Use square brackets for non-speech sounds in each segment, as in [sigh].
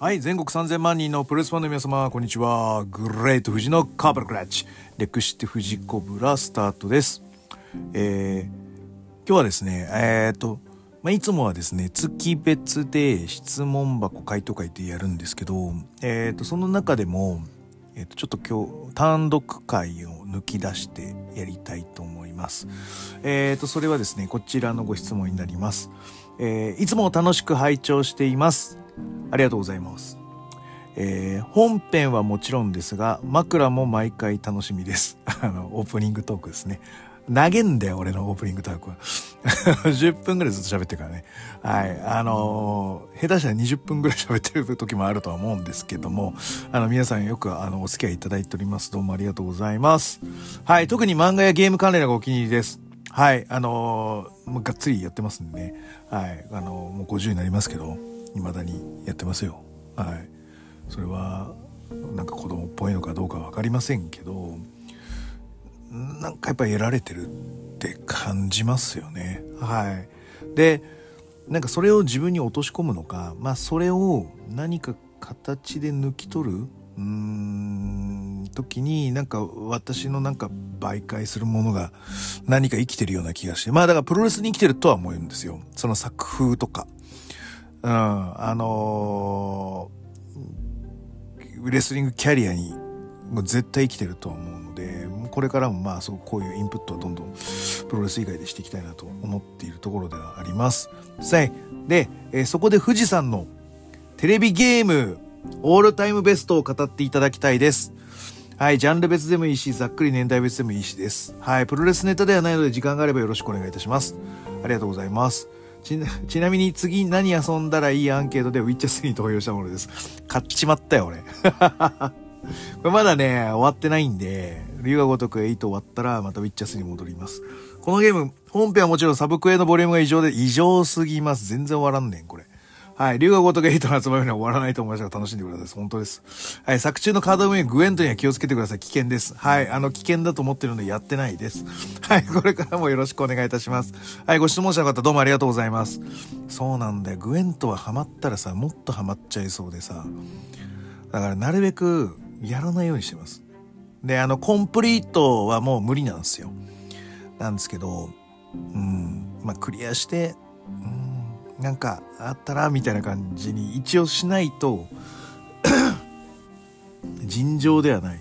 はい、全国3000万人のプロレスファンの皆様、こんにちは。グレート富士のカーブラクラッチ。略して富士コブラスタートです。えー、今日はですね、えーと、まあ、いつもはですね、月別で質問箱回答会ってやるんですけど、えーと、その中でも、えーと、ちょっと今日、単独会を抜き出してやりたいと思います。えーと、それはですね、こちらのご質問になります。えー、いつも楽しく拝聴しています。ありがとうございます。えー、本編はもちろんですが、枕も毎回楽しみです。[laughs] あの、オープニングトークですね。投げんだよ、俺のオープニングトークは。[laughs] 10分ぐらいずっと喋ってるからね。はい。あのー、下手したら20分ぐらい喋ってる時もあるとは思うんですけども、あの、皆さんよく、あの、お付き合いいただいております。どうもありがとうございます。はい。特に漫画やゲーム関連がお気に入りです。はい。あのー、もうがっつりやってますんでね。はい。あのー、もう50になりますけど、未だにやってますよ。はい。それはなんか子供っぽいのかどうか分かりませんけどなんかやっぱ得られてるって感じますよね。はい。でなんかそれを自分に落とし込むのかまあそれを何か形で抜き取るうーん時になんか私のなんか媒介するものが何か生きてるような気がしてまあだからプロレスに生きてるとは思うんですよ。その作風とか。うん、あのー、レスリングキャリアにもう絶対生きてると思うので、これからもまあそうこういうインプットをどんどんプロレス以外でしていきたいなと思っているところではあります。さい。で、えー、そこで富士山のテレビゲームオールタイムベストを語っていただきたいです。はい、ジャンル別でもいいし、ざっくり年代別でもいいしです。はい、プロレスネタではないので時間があればよろしくお願いいたします。ありがとうございます。ちな、ちなみに次何遊んだらいいアンケートでウィッチャー3に投票したものです。買っちまったよ、俺。[laughs] これまだね、終わってないんで、竜が如く8終わったらまたウィッチャー3に戻ります。このゲーム、本編はもちろんサブクエのボリュームが異常で、異常すぎます。全然終わらんねん、これ。はい。竜が如く8の発売には終わらないと思いますが楽しんでください。本当です。はい。作中のカード運営、グエントには気をつけてください。危険です。はい。あの、危険だと思ってるのでやってないです。[laughs] はい。これからもよろしくお願いいたします。はい。ご質問者の方どうもありがとうございます。そうなんだよ。グエントはハマったらさ、もっとハマっちゃいそうでさ。だからなるべくやらないようにしてます。で、あの、コンプリートはもう無理なんですよ。なんですけど、うん。まあ、クリアして、うんなんかあったらみたいな感じに一応しないと [coughs] 尋常ではない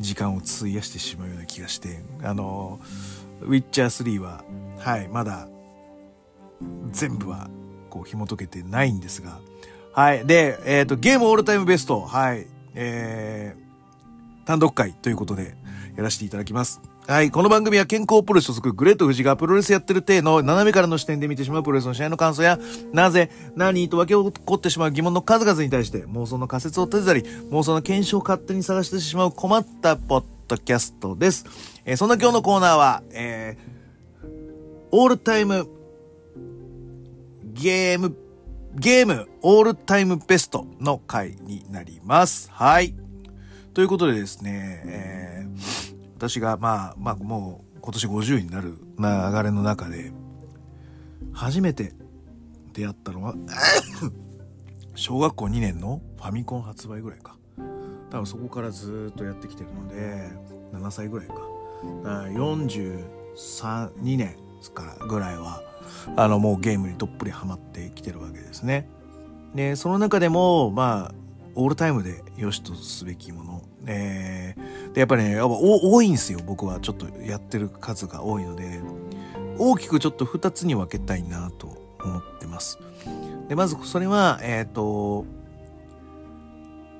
時間を費やしてしまうような気がしてあのウィッチャー3ははいまだ全部はこう紐解けてないんですがはいでえっ、ー、とゲームオールタイムベストはいえー、単独会ということでやらせていただきます。はい。この番組は健康プロレス所属グレート富士がプロレスやってる体の斜めからの視点で見てしまうプロレスの試合の感想や、なぜ、何と分け起こってしまう疑問の数々に対して妄想の仮説を立てたり、妄想の検証を勝手に探してしまう困ったポッドキャストです。えー、そんな今日のコーナーは、えー、オールタイムゲーム、ゲームオールタイムベストの回になります。はい。ということでですね、えー私がまあまあもう今年50になる流れの中で初めて出会ったのは [coughs] 小学校2年のファミコン発売ぐらいか。多分そこからずっとやってきてるので7歳ぐらいか。432年からぐらいはあのもうゲームにどっぷりハマってきてるわけですね。でその中でもまあオールタイムで良しとすべきものえー、で、やっぱりね、やっぱ多いんですよ。僕はちょっとやってる数が多いので、大きくちょっと2つに分けたいなと思ってます。で、まずそれは、えっ、ー、と、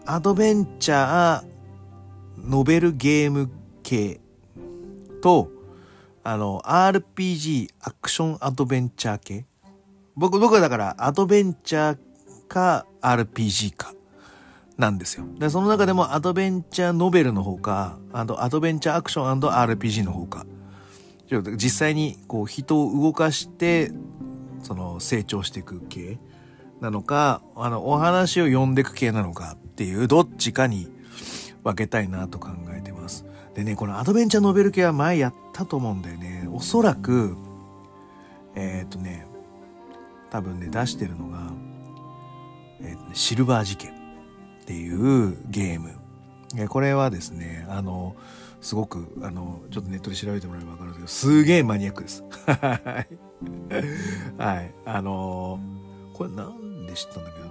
アドベンチャー、ノベルゲーム系と、あの、RPG、アクションアドベンチャー系。僕、僕はだから、アドベンチャーか RPG かなんですよ。で、その中でもアドベンチャーノベルの方か、あとアドベンチャーアクション &RPG の方か、実際にこう人を動かして、その成長していく系なのか、あの、お話を読んでいく系なのかっていう、どっちかに分けたいなと考えてます。でね、このアドベンチャーノベル系は前やったと思うんだよね。おそらく、えっ、とね、多分ね、出してるのが、えーシルバー事件っていうゲーム。これはですね、あの、すごく、あの、ちょっとネットで調べてもらえばわかるんですけど、すげえマニアックです。[laughs] はい。はい。あのこれなんで知ったんだけ？ど、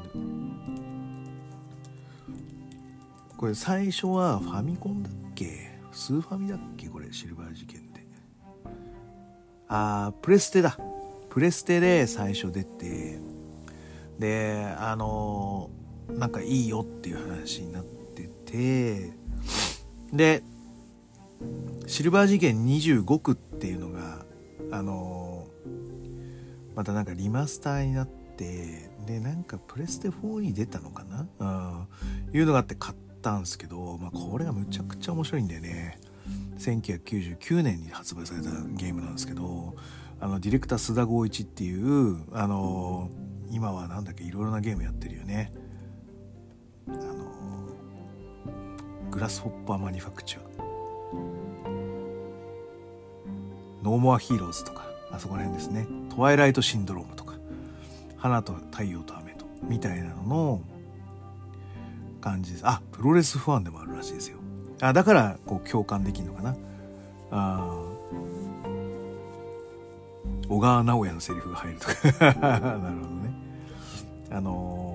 これ最初はファミコンだっけ？スーファミだっけ？これ、シルバー事件って。あー、プレステだ。プレステで最初出て、で、あのなんかいいよっていう話になってて、で、シルバー事件25区っていうのが、あのまたなんかリマスターになって、で、なんかプレステ4に出たのかな？うん。いうのがあって買ったんですけど、まあこれがむちゃくちゃ面白いんだよね。1999年に発売されたゲームなんですけど、あの、ディレクター須田剛一っていう、あの今はなんだっけ、いろいろなゲームやってるよね。あのグラスホッパーマニファクチャー。ノーモアヒーローズとか、あそこら辺ですね。トワイライトシンドロームとか、花と太陽と雨と、みたいなのの感じです。あ、プロレスファンでもあるらしいですよ。あ、だから、こう、共感できるのかな。あ小川直也のセリフが入るとか [laughs] なるほどね。あのー、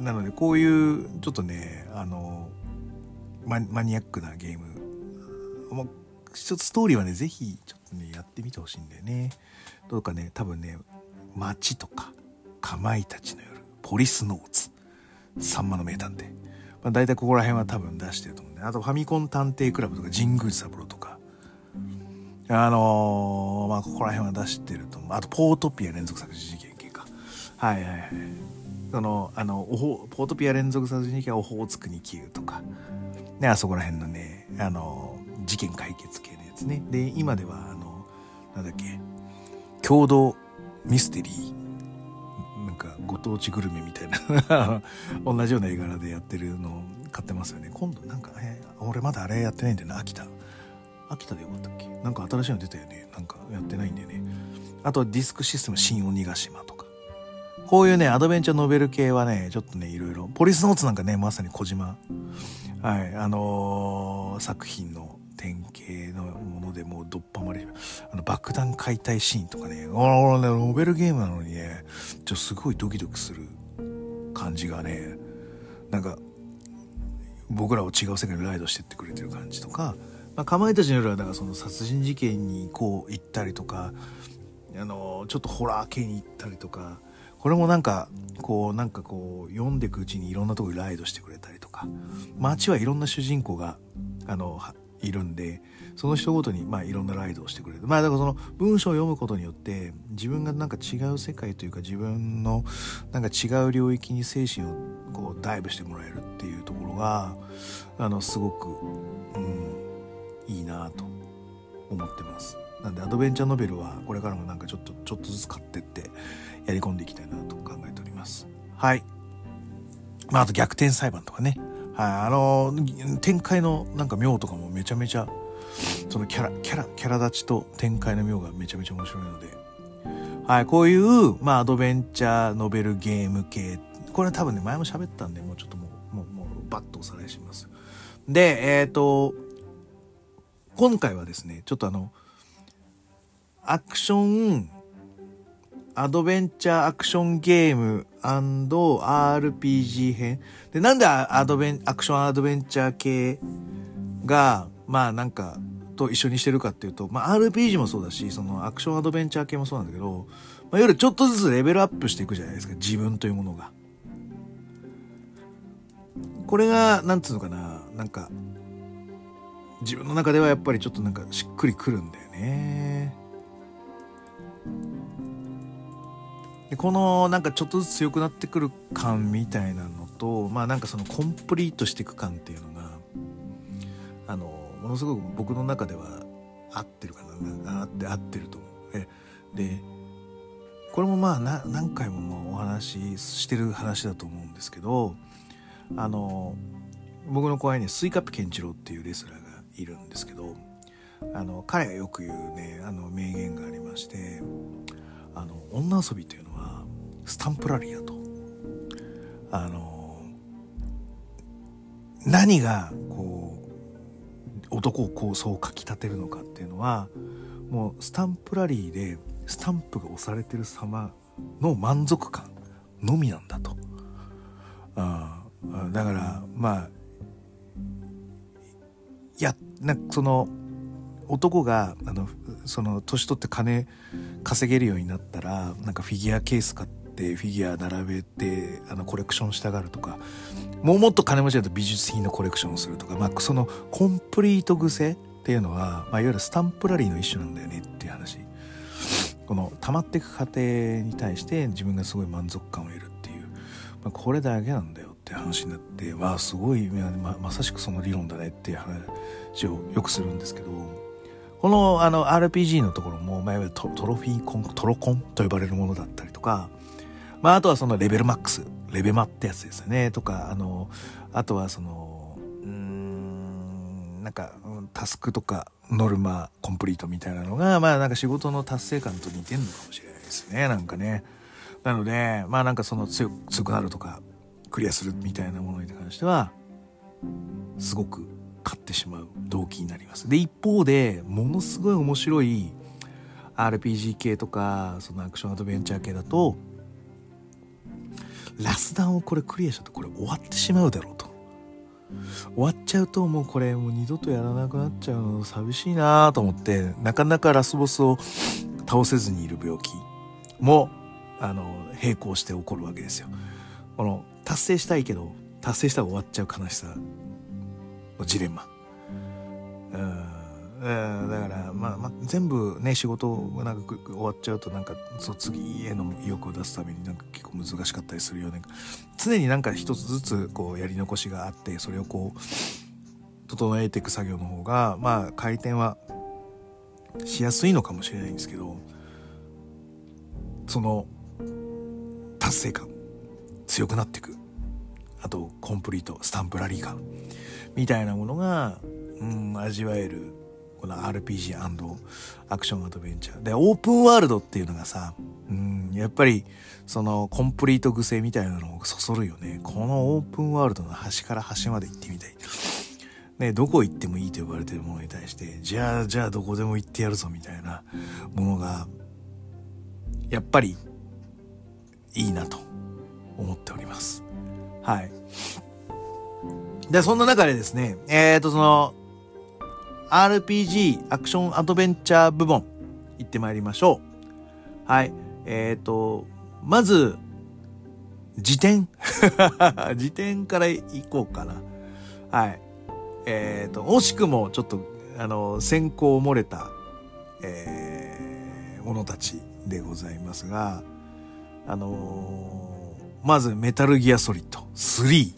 なので、こういう、ちょっとね、あの、ママニアックなゲーム。もう、ちょっとストーリーはね、ぜひ、ちょっとね、やってみてほしいんだよね。どうかね、多分ね、街とか、かまいたちの夜、ポリスノーツ、さんまの名探偵。まあ、大体ここら辺は多分出してると思うんで、あとファミコン探偵クラブとか、神宮三郎とか、あのー、まあ、ここら辺は出してると思う。あと、ポートピア連続殺人事件系か。はいはいはい。その、あの、ポートピア連続殺人事件オホーツクに消うとか。ね、あそこら辺のね、あの、事件解決系のやつね。で、今では、あの、なんだっけ、共同ミステリー。なんか、ご当地グルメみたいな [laughs] 同じような絵柄でやってるのを買ってますよね。今度なんか、え俺まだあれやってないんだよな、秋田。秋田でよかったっけ？なんか新しいの出たよねなんかやってないんだよねあとはディスクシステム新鬼ヶ島とこういうねアドベンチャーノベル系はねちょっとねいろいろ。ポリスノーツなんかねまさに小島。はいあのー、作品の典型のものでもうどっぱまり。あの爆弾解体シーンとかね。俺ねノベルゲームなのにねちょすごいドキドキする感じがねなんか僕らを違う世界にライドしてってくれてる感じとかまあ、かまいたちの夜はだからその殺人事件にこう行ったりとかあのちょっとホラー系に行ったりとかこれもなんかこうなんかこう読んでいくうちにいろんなとこにライドしてくれたりとか。街はいろんな主人公があのいるんでその人ごとにまあいろんなライドをしてくれるまあだからその文章を読むことによって自分がなんか違う世界というか自分のなんか違う領域に精神をこうダイブしてもらえるっていうところがあのすごくうんいいなと思ってます。なんでアドベンチャーノベルはこれからもなんかちょっとちょっとずつ買ってってやり込んでいきたいなと考えております。はい。まああと逆転裁判とかね。はい。あの展開のなんか妙とかもめちゃめちゃそのキャラキャラキャラ立ちと展開の妙がめちゃめちゃ面白いので。はい、こういう、まあ、アドベンチャー、ノベル、ゲーム系。これは多分ね、前も喋ったんで、もうちょっともう、もう、もう、バッとおさらいします。で、えっ、ー、と、今回はですね、ちょっとあの、アクション、アドベンチャーアクションゲーム &RPG 編。で、なんでアドベン、アクションアドベンチャー系が、まあなんか、と一緒にしてるかっていうと、まあ RPG もそうだし、そのアクションアドベンチャー系もそうなんだけど、まあ夜ちょっとずつレベルアップしていくじゃないですか、自分というものが。これが、なんつうのかな、なんか、自分の中ではやっぱりちょっとなんかしっくりくるんだよね。でこのなんかちょっとずつ強くなってくる感みたいなのとまあなんかそのコンプリートしていく感っていうのがあのものすごく僕の中では合ってるかな合って合ってると思う。えでこれもまあ何回ももお話ししてる話だと思うんですけどあの僕の後輩にスイカップケンチロっていうレスラーがいるんですけどあの彼がよく言うねあの名言がありましてあの女遊びというスタンプラリーだとあの何がこう男をこうそうかきたてるのかっていうのはもうスタンプラリーでスタンプが押されてる様の満足感のみなんだと。あだからまあいやなその男があのその年取って金稼げるようになったらなんかフィギュアケース買ってフィギュア並べてあのコレクションしたがるとかもうもっと金持ちだと美術品のコレクションをするとか、まあ、そのコンプリート癖っていうのは、まあ、いわゆるスタンプラリーの一種なんだよねっていう話。この溜まっていく過程に対して自分がすごい満足感を得るっていう、まあ、これだけなんだよって話になってわあすごいままさしくその理論だねっていう話をよくするんですけどこのあの RPG のところも、まあ、いわゆるトロフィーコントロコンと呼ばれるものだったりとか、まあ、あとはそのレベルマックスレベマってやつですよねとかあのあとはそのうんなんかタスクとかノルマコンプリートみたいなのがまあなんか仕事の達成感と似てんのかもしれないですねなんかねなのでまあなんかその強くなるとかクリアするみたいなものに関してはすごく買ってしまう動機になります。で一方でものすごい面白い RPG 系とかそのアクションアドベンチャー系だとラスダンをこれクリアしたとこれ終わってしまうだろうと。終わっちゃうともうこれもう二度とやらなくなっちゃうの寂しいなと思ってなかなかラスボスを倒せずにいる病気もあの並行して起こるわけですよ。この達成したいけど達成したら終わっちゃう悲しさのジレンマ。うん、だから、まあ、まあ、全部ね仕事がなんか終わっちゃうとなんかそう次への意欲を出すためになんか結構難しかったりするよね常になんか一つずつこうやり残しがあってそれをこう整えていく作業の方がまあ回転はしやすいのかもしれないんですけどその達成感強くなっていく。あとコンプリートスタンプラリー感みたいなものが、うん、味わえるこの RPG& アクションアドベンチャーでオープンワールドっていうのがさ、うん、やっぱりそのコンプリート癖みたいなのをそそるよねこのオープンワールドの端から端まで行ってみたいね、どこ行ってもいいと呼ばれてるものに対して、じゃあ、じゃあどこでも行ってやるぞみたいなものが、やっぱりいいなと思っております。はい。で、そんな中でですね、えっ、ー、と、その、RPG アクションアドベンチャー部門行ってまいりましょう。はい。えっ、ー、と、まず、辞典辞典から行こうかな。はい。えっ、ー、と、惜しくもちょっと、あの、先行漏れた、えー、ものたちでございますが、あのー、まずメタルギアソリッド3。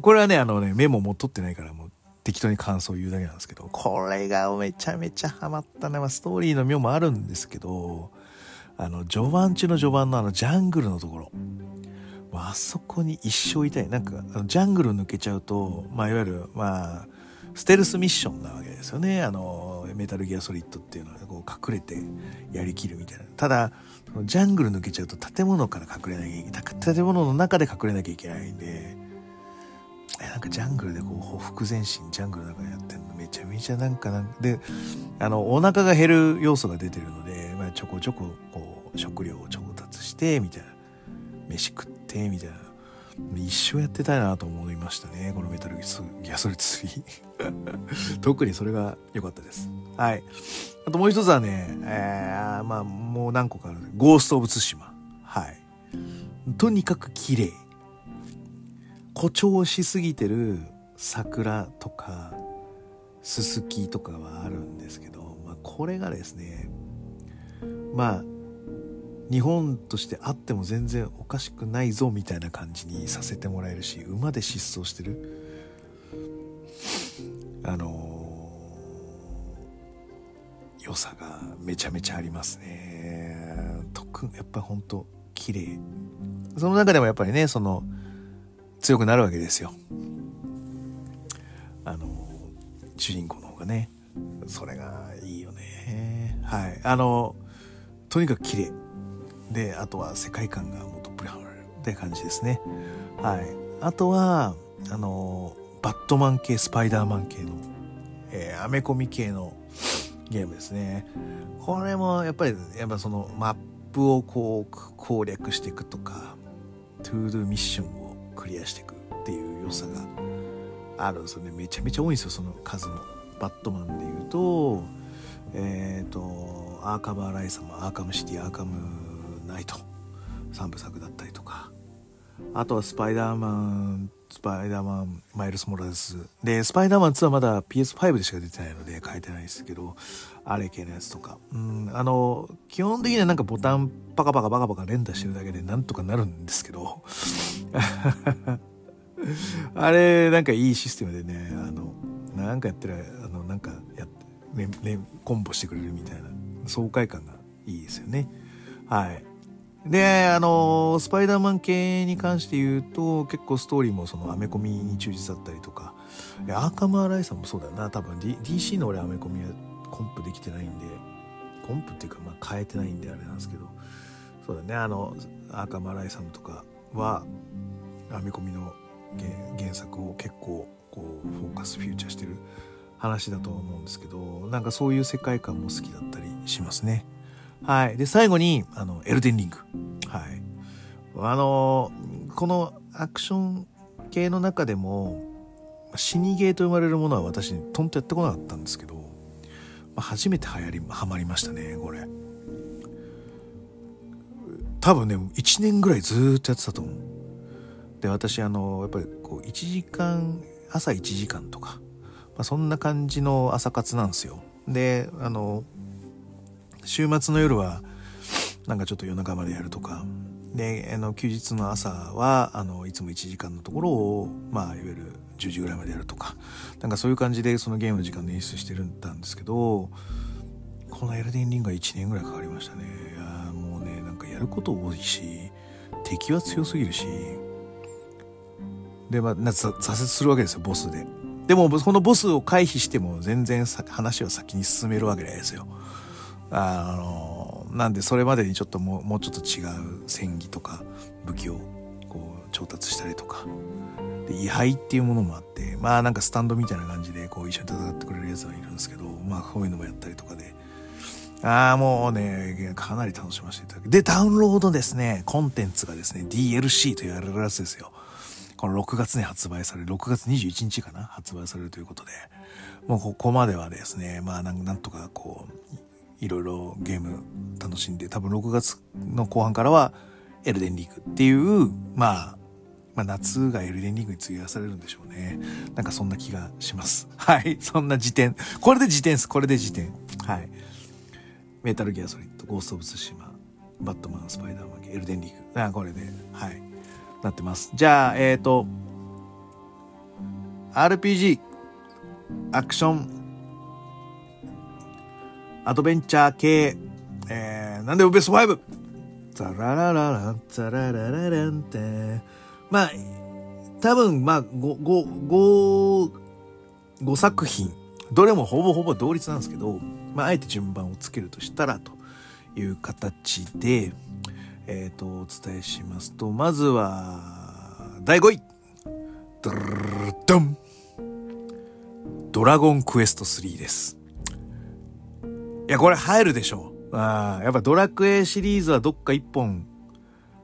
これはね、あのね、メモも取ってないからもう適当に感想を言うだけなんですけど、これがめちゃめちゃハマったね。まあ、ストーリーの妙もあるんですけど、あの、序盤中の序盤のあの、ジャングルのところ。あそこに一生いたい。なんか、あのジャングル抜けちゃうと、まあ、いわゆる、まあ、ステルスミッションなわけですよね。あの、メタルギアソリッドっていうのは、こう、隠れてやりきるみたいな。ただ、ジャングル抜けちゃうと建物から隠れなきゃいけない。建物の中で隠れなきゃいけないんで、なんかジャングルでこう、ほふ前進、ジャングルの中でやってるのめちゃめちゃなんかなんか、で、あの、お腹が減る要素が出てるので、まあ、ちょこちょこ、こう、食料を調達して、みたいな。飯食って、みたいな。一生やってたいなと思いましたね。このメタルギアソリッド3。[laughs] 特にそれが良かったです。はい。あともう一つはね、えー、まあ、もう何個かある。ゴースト・オブ・ツシマ。はい。とにかく綺麗。誇張しすぎてる桜とかススキとかはあるんですけど、まあ、これがですねまあ日本としてあっても全然おかしくないぞみたいな感じにさせてもらえるし馬で疾走してる。あのー、良さがめちゃめちゃありますね。特やっぱりほんと綺麗。その中でもやっぱりねその強くなるわけですよ。あの主人公の方がねそれがいいよねはいあのとにかく綺麗であとは世界観がもうどっぷりはまるって感じですね。はい。あとは、あの、バットマン系、スパイダーマン系の、えー、アメコミ系のゲームですね。これもやっぱり、やっぱそのマップをこう攻略していくとか、トゥードゥミッションをクリアしていくっていう良さがあるんですよね。めちゃめちゃ多いんですよ、その数も。バットマンで言うと、えっ、ー、と、アーカムアライ様、アーカムシティ、アーカムナイト、3部作だったりとか、あとはスパイダーマン、スパイダーマン、マイルス・モラレス。で、スパイダーマン2はまだ PS5 でしか出てないので変えてないですけど、あれ系のやつとか。うん、あの、基本的にはなんかボタンパカパカパカパカ連打してるだけでなんとかなるんですけど、[laughs] あれ、なんかいいシステムでね、あの、なんかやってる、あの、なんかやって、ね、ね、コンボしてくれるみたいな爽快感がいいですよね。はい。で、あの、スパイダーマン系に関して言うと、結構ストーリーもそのアメコミに忠実だったりとか、アーカムアライさんもそうだよな、多分、D、DC の俺アメコミはコンプできてないんで、コンプっていうか、まあ変えてないんであれなんですけど、そうだね、あの、アーカムアライさんとかは、アメコミの原作を結構こうフォーカスフューチャーしてる話だと思うんですけどなんかそういう世界観も好きだったりしますね。はい。で、最後に、あの、エルデンリング。はい。あの、このアクション系の中でも、死にゲーと呼ばれるものは私、とんとやってこなかったんですけど、まあ、初めて流行り、ハマりましたね、これ。多分ね、1年ぐらいずっとやってたと思う。で、私、あの、やっぱりこう、1時間、朝1時間とか、まあ、そんな感じの朝活なんですよ。で、あの、週末の夜はなんかちょっと夜中までやるとか。であの休日の朝はあのいつも1時間のところをまあいわゆる10時ぐらいまでやるとか。なんかそういう感じでそのゲームの時間で演出してるんですけどこのエルデンリングは1年ぐらいかかりましたね。いやもうねなんかやること多いし敵は強すぎるし。でまあ挫折するわけですよボスで。でもこのボスを回避しても全然話は先に進めるわけですよ。あのなんでそれまでにちょっともうもうちょっと違う戦技とか武器をこう調達したりとかで位牌っていうものもあってまあなんかスタンドみたいな感じでこう一緒に戦ってくれるやつはいるんですけどまあこういうのもやったりとかで。ああもうねかなり楽しませていただくでダウンロードですねコンテンツがですね DLC と言われるやつですよ。この6月に発売される、6月21日かな発売されるということで、もうここまではですね、まあなんとかこう、いろいろゲーム楽しんで、多分6月の後半からはエルデンリーグっていう、まあ、まあ夏がエルデンリーグに費やされるんでしょうね。なんかそんな気がします。[laughs] はい。そんな時点。これで時点です。これで時点。はい。メタルギアソリッド、ゴースト・オブ・ツシマ、バットマン、スパイダーマン、エルデンリーグ。あこれで、はい。なってます。じゃあ、えっ、ー、と、RPG、アクション、アドベンチャー系、えー、なんでもベスト 5! ザララララン、ザラララランって。まあ、多分、まあ、5、5、5、5作品。どれもほぼほぼ同率なんですけど、まあ、あえて順番をつけるとしたら、という形で、えっ、ー、と、お伝えしますと、まずは、第5位ドルルドンドラゴンクエスト3です。いや、これ入るでしょう。あやっぱドラクエシリーズはどっか一本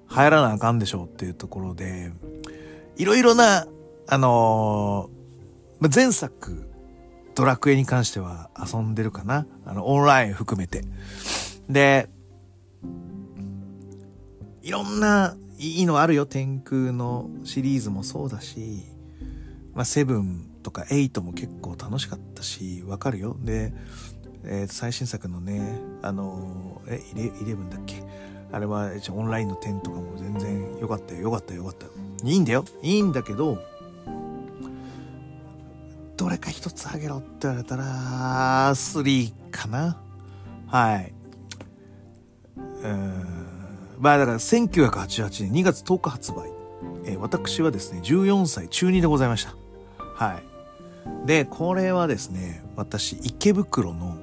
入らなあかんでしょうっていうところで、いろいろな、あのー、前作、ドラクエに関しては遊んでるかなあの、オンライン含めて。で、いろんないいのあるよ。天空のシリーズもそうだし、まあ、セブンとかエイトも結構楽しかったし、わかるよ。で、えー、最新作のね、あのー、え、イレブンだっけ？あれはオンラインの点とかも全然良かったよ、良かったよ、良かったよ。いいんだよ。いいんだけど、どれか一つあげろって言われたら、3かなはい。うん。まあだから1988年2月10日発売。えー、私はですね、14歳中2でございました。はい。で、これはですね、私、池袋の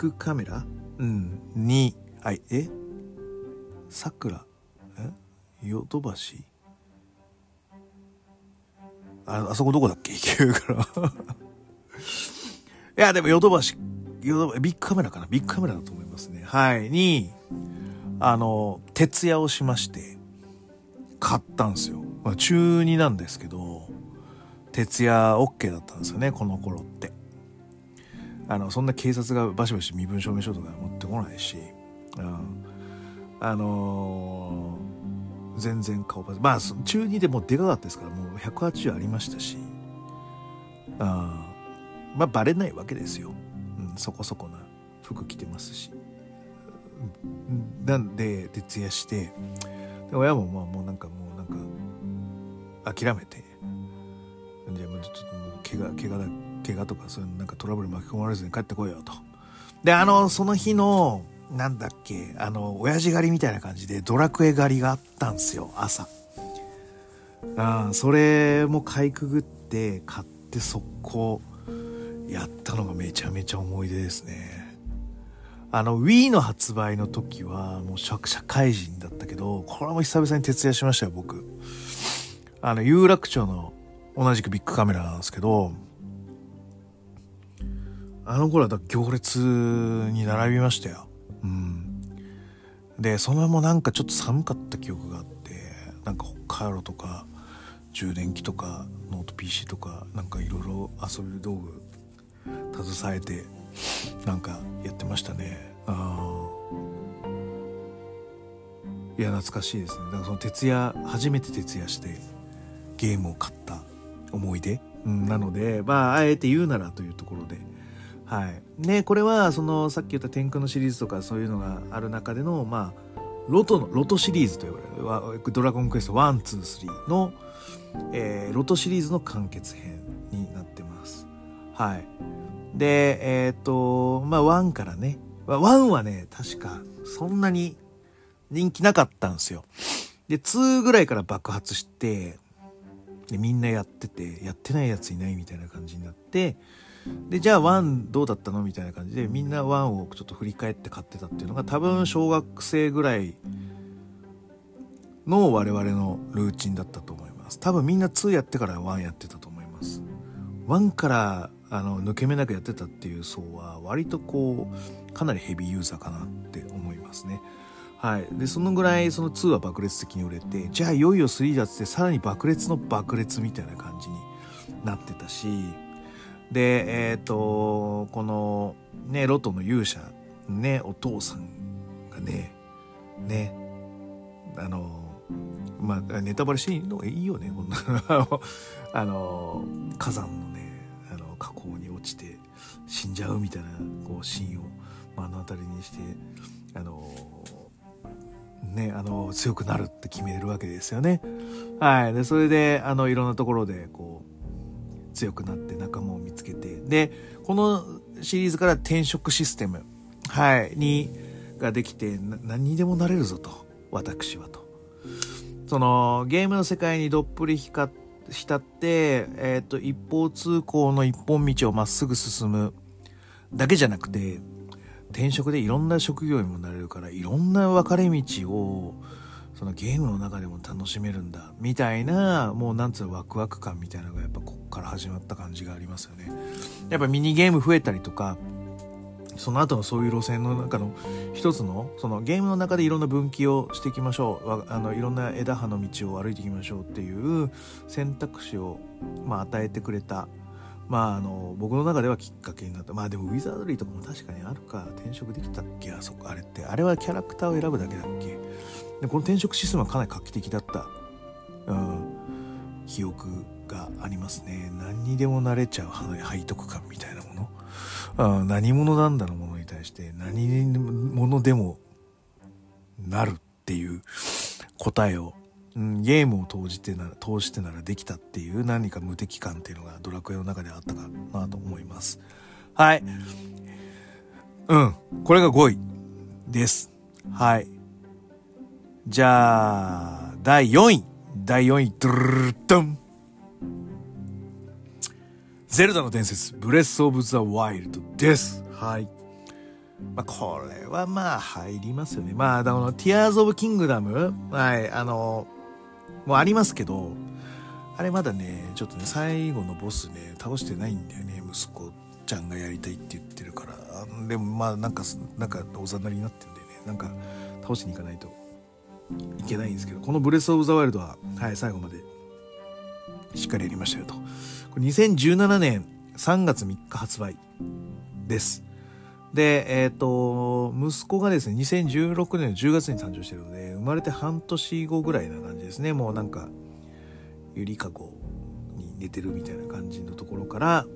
ビッグカメラ？うん、に、あ、え？さくら？え？ヨドバシ？ああそこどこだっけ？行けるから。[laughs] いやでもヨドバシヨドバシビッグカメラかな？ビッグカメラだと思いますね。はい。にあの徹夜をしまして買ったんですよ、まあ、中2なんですけど徹夜 OK だったんですよねこの頃って。あのそんな警察がバシバシ身分証明書とか持ってこないし、うん、あのー、全然顔パスまあ中2でもうでかかったですからもう180ありましたし、うん、まあバレないわけですよ、うん、そこそこな服着てますし。なんで徹夜してで親もまあもうなんかもうなんか諦めてじゃあもうちょっともう怪我怪我だ怪我とかそういうなんかトラブル巻き込まれずに帰ってこいよと。で、あの、その日の、なんだっけ、あの、親父狩りみたいな感じでドラクエ狩りがあったんですよ、朝。あそれもかいくぐって買って速攻やったのがめちゃめちゃ思い出ですね。あの Wii の発売の時はもう社会人だったけど、これも久々に徹夜しましたよ、僕。あの、有楽町の同じくビックカメラなんですけど、あの頃は行列に並びましたよ。うん。で、そのもなんかちょっと寒かった記憶があって、なんか北海道とか、充電器とか、ノート PC とか、なんかいろいろ遊び道具、携えて、なんかやってましたね。あいや、懐かしいですね。だからその徹夜、初めて徹夜してゲームを買った思い出、うん、なので、まあ、あえて言うならというところで、はい。ね、これは、その、さっき言った天空のシリーズとかそういうのがある中での、まあ、ロトの、ロトシリーズと呼ばれる、ドラゴンクエスト1、2、3の、えー、ロトシリーズの完結編になってます。はい。で、えっ、ー、と、まあ、1からね、1はね、確か、そんなに人気なかったんですよ。で、2ぐらいから爆発して、でみんなやってて、やってないやついないみたいな感じになって、で、じゃあ1どうだったの？みたいな感じで、みんな1をちょっと振り返って買ってたっていうのが、多分小学生ぐらいの我々のルーチンだったと思います。多分みんな2やってから1やってたと思います。1からあの抜け目なくやってたっていう層は割とこうかなりヘビーユーザーかなって思いますね。はい。で、そのぐらいその2は爆裂的に売れて、じゃあいよいよ3だっつってさらに爆裂の爆裂みたいな感じになってたし、で、えっ、ー、と、この、ね、ロトの勇者、ね、お父さんがね、ね、あの、まあ、ネタバレしていいのがいいよね、こんな。[laughs] あの、火山のね、あの、火口に落ちて死んじゃうみたいな、こう、シーンを目の当たりにして、あの、ね、あの、強くなるって決めるわけですよね。はい。で、それで、あの、いろんなところで、こう、強くなって仲間を見つけて、で、このシリーズから転職システム、はい、に、ができて、何にでもなれるぞと、私はと。その、ゲームの世界にどっぷり浸って、えっ、ー、と、一方通行の一本道をまっすぐ進むだけじゃなくて、転職でいろんな職業にもなれるから、いろんな分かれ道を、そのゲームの中でも楽しめるんだみたいなもうなんつうのワクワク感みたいなのがやっぱこっから始まった感じがありますよね。やっぱミニゲーム増えたりとかその後のそういう路線の中の一つのそのゲームの中でいろんな分岐をしていきましょう。あのいろんな枝葉の道を歩いていきましょうっていう選択肢を、まあ、与えてくれたまああの僕の中ではきっかけになった。まあでもウィザードリーとかも確かにあるか。転職できたっけ？あそこあれって。あれはキャラクターを選ぶだけだっけ？でこの転職システムはかなり画期的だった、うん、記憶がありますね。何にでも慣れちゃう背徳感みたいなもの、うん、何者なんだのものに対して何者でもなるっていう答えを、うん、ゲームを通じてなら通してならできたっていう何か無敵感っていうのがドラクエの中であったかなと思いますはいうんこれが5位ですはいじゃあ、第4位。第4位、ドゥルルドン。ゼルダの伝説、ブレス・オブ・ザ・ワイルドです。はい。まあ、これはまあ入りますよね。まあ、だから、ティアーズ・オブ・キングダムはい、あの、もありますけど、あれまだね、ちょっとね、最後のボスね、倒してないんだよね、息子ちゃんがやりたいって言ってるから。でもまあ、なんか、なんかおざなりになってるんでね、なんか倒しに行かないといけないんですけど、このブレス・オブ・ザ・ワイルドは、はい、最後までしっかりやりましたよと。これ2017年3月3日発売です。で、えっ、ー、と、息子がですね、2016年の10月に誕生してるので、生まれて半年後ぐらいな感じですね。もうなんか、ゆりかごに寝てるみたいな感じのところから、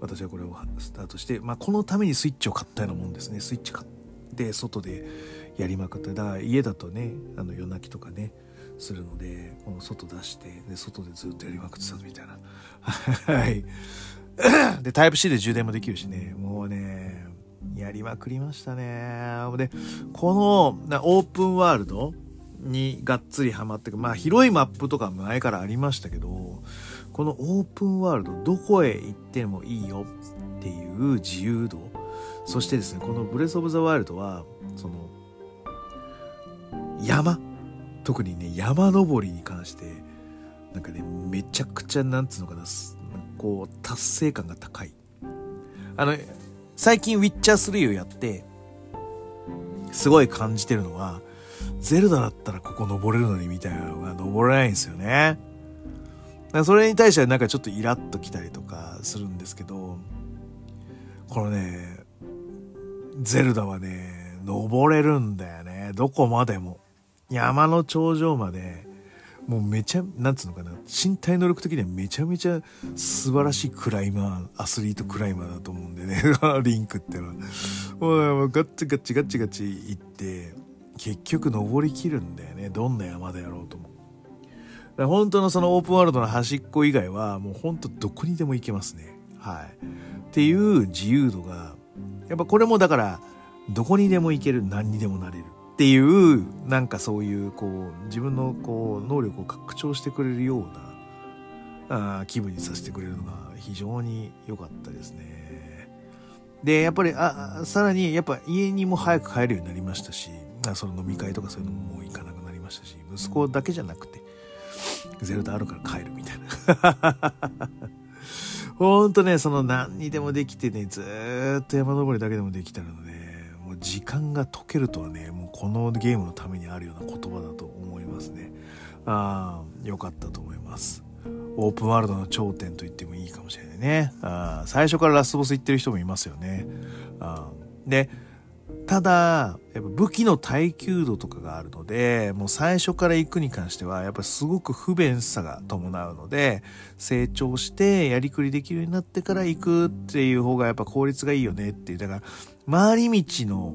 私はこれをスタートして、まあ、このためにスイッチを買ったようなもんですね。スイッチ買って、外でやりまくって。だから家だとね、あの夜泣きとかね、するので、この外出して、で、外でずっとやりまくってたみたいな。[laughs] はい。で、タイプ C で充電もできるしね、もうね、やりまくりましたね。で、このオープンワールドにがっつりハマってく、まあ広いマップとか前からありましたけど、このオープンワールドどこへ行ってもいいよっていう自由度、そしてですね、このブレスオブザワールドは、その、山、特にね、山登りに関して、なんかね、めちゃくちゃ、なんつうのかな、こう、達成感が高い。あの、最近ウィッチャー3をやって、すごい感じてるのは、ゼルダだったらここ登れるのにみたいなのが登れないんですよね。それに対してはなんかちょっとイラッときたりとかするんですけど、このね、ゼルダはね、登れるんだよね。どこまでも。山の頂上までもうめちゃ、なんつうのかな、身体能力的にはめちゃめちゃ素晴らしいクライマー、アスリートクライマーだと思うんでね、[laughs] リンクってのは。もうガッチガッチガッチガチ行って、結局登りきるんだよね、どんな山でやろうとも。本当のそのオープンワールドの端っこ以外は、もう本当どこにでも行けますね。はい。っていう自由度が、やっぱこれもだから、どこにでも行ける、何にでもなれる。っていうなんかそういうこう自分のこう能力を拡張してくれるようなあ気分にさせてくれるのが非常に良かったですね。でやっぱりあさらにやっぱ家にも早く帰るようになりましたしその飲み会とかそういうのももう行かなくなりましたし息子だけじゃなくてゼルダあるから帰るみたいな。ほんとね、その何にでもできてね、ずーっと山登りだけでもできたので、時間が解けるとはね、もうこのゲームのためにあるような言葉だと思いますね。ああ、よかったと思います。オープンワールドの頂点と言ってもいいかもしれないね。あ最初からラスボス行ってる人もいますよね。あで、ただ、やっぱ武器の耐久度とかがあるので、もう最初から行くに関しては、やっぱすごく不便さが伴うので、成長してやりくりできるようになってから行くっていう方がやっぱ効率がいいよねっていう。だから、回り道の、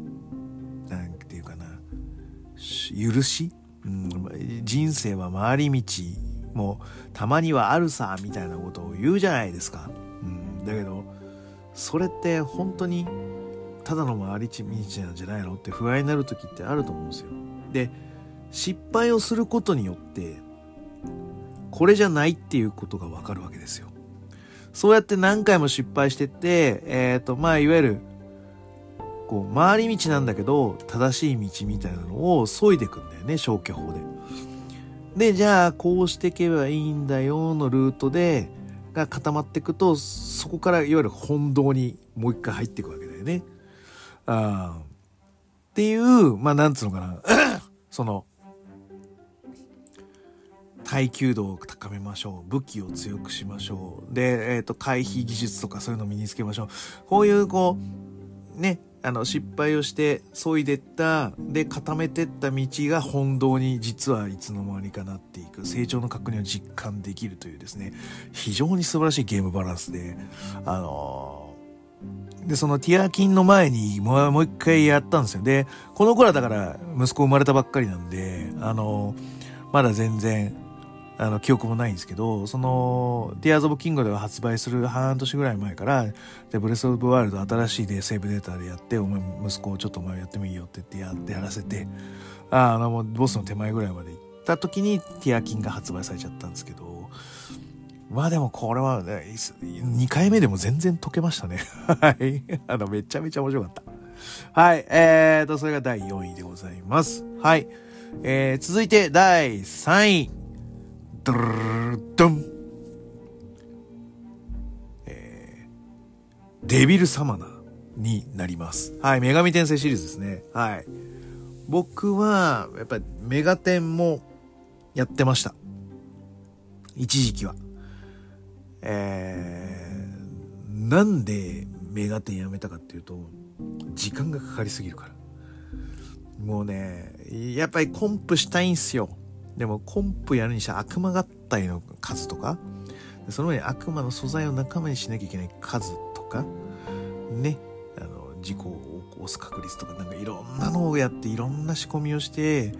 なんていうかな、許し、うん、人生は回り道もたまにはあるさ、みたいなことを言うじゃないですか。うん、だけど、それって本当にただの回り道なんじゃないのって不安になる時ってあると思うんですよ。で、失敗をすることによって、これじゃないっていうことがわかるわけですよ。そうやって何回も失敗してって、えっ、ー、と、まあ、いわゆる、こう、回り道なんだけど、正しい道みたいなのを削いでいくんだよね、消去法で。で、じゃあ、こうしていけばいいんだよのルートで、が固まっていくと、そこからいわゆる本堂にもう一回入っていくわけだよね。あっていう、まあ、なんつうのかな。[coughs] その、耐久度を高めましょう。武器を強くしましょう。で、えっ、ー、と、回避技術とかそういうのを身につけましょう。こういう、こう、ね、あの、失敗をして、削いでった、で、固めてった道が本当に実はいつの間にかなっていく、成長の確認を実感できるというですね、非常に素晴らしいゲームバランスで、あのーで、そのティアキンの前にもう一回やったんですよ。で、この頃はだから息子生まれたばっかりなんで、あの、まだ全然、あの、記憶もないんですけど、その、ティアーズ・オブ・キングでは発売する半年ぐらい前から、で、ブレス・オブ・ワールド新しいでセーブデータでやって、お前、息子をちょっとお前やってもいいよって言ってやってやらせて、あの、ボスの手前ぐらいまで行った時にティアキンが発売されちゃったんですけど、まあでもこれは、ね、2回目でも全然解けましたね。はい。あの、めちゃめちゃ面白かった。はい。えーと、それが第4位でございます。はい。えー、続いて第3位。ドルルドン。えー、デビルサマナーになります。はい。女神転生シリーズですね。はい。僕は、やっぱりメガテンもやってました。一時期は。えー、なんでメガテンやめたかっていうと、時間がかかりすぎるから。もうね、やっぱりコンプしたいんすよ。でもコンプやるにして悪魔合体の数とか、その上に悪魔の素材を仲間にしなきゃいけない数とか、ね、あの、事故を起こす確率とか、なんかいろんなのをやって、いろんな仕込みをして、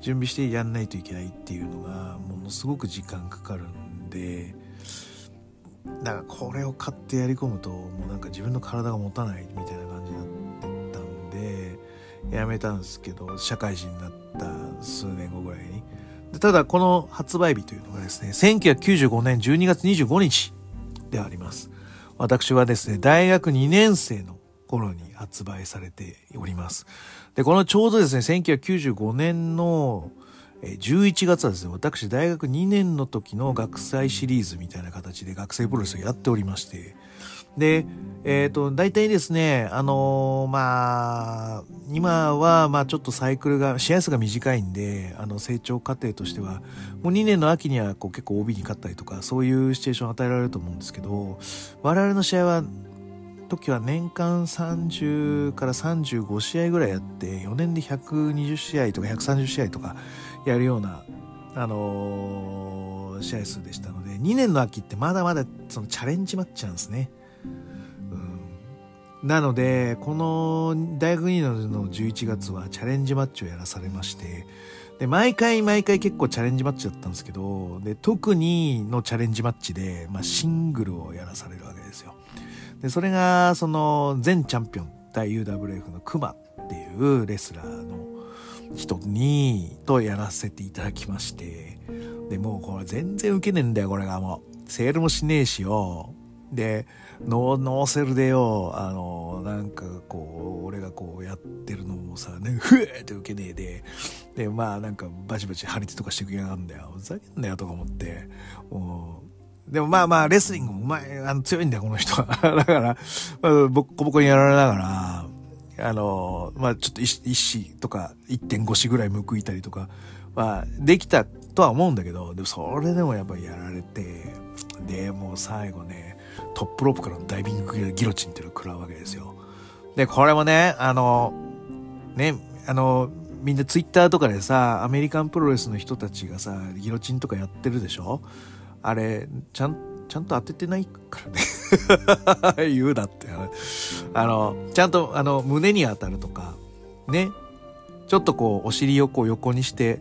準備してやんないといけないっていうのが、ものすごく時間かかるんで、だからこれを買ってやり込むと、もうなんか自分の体が持たないみたいな感じになってったんで、やめたんですけど、社会人になった数年後ぐらいにで。ただ、この発売日というのがですね、1995年12月25日であります。私はですね、大学2年生の頃に発売されております。で、このちょうどですね、1995年の11月はですね、私大学2年の時の学祭シリーズみたいな形で学生プロレスをやっておりまして、で、えっ、ー、と、大体ですね、あのー、まあ、今は、まあちょっとサイクルが、試合数が短いんで、あの、成長過程としては、もう2年の秋にはこう結構 OB に勝ったりとか、そういうシチュエーションを与えられると思うんですけど、我々の試合は、時は年間30から35試合ぐらいやって、4年で120試合とか130試合とかやるような、あのー、試合数でしたので、2年の秋ってまだまだそのチャレンジマッチなんですね。なので、この大学2年の11月はチャレンジマッチをやらされまして、で、毎回毎回結構チャレンジマッチだったんですけど、で、特にのチャレンジマッチで、まあ、シングルをやらされるわけですよ。で、それが、その、前チャンピオン、大 UWF のクマっていうレスラーの人に、とやらせていただきまして、で、もうこれ全然受けねえんだよ、これがもう。セールもしねえしよ。で、ノーセルでよ、あの、なんかこう、俺がこうやってるのもさ、ね、ふえって受けねえで、で、まあなんかバチバチ張り手とかしてくれやがんだよ。ふざけんなよとか思って、もう、でもまあまあ、レスリングもうまい、あの、強いんだよ、この人は。[laughs] だから、まあ、ボッコボコにやられながら、あの、まあちょっと一子とか1.5子ぐらい報いたりとか、まあ、できたとは思うんだけど、でもそれでもやっぱりやられて、で、もう最後ね、トップロープからのダイビングギロチンっていうのを食らうわけですよ。で、これもね、あの、ね、あの、みんなツイッターとかでさ、アメリカンプロレスの人たちがさ、ギロチンとかやってるでしょ？あれ、ちゃん、ちゃんと当ててないからね [laughs] 言うなって。あの、ちゃんと、あの、胸に当たるとか、ね。ちょっとこう、お尻をこう横にして、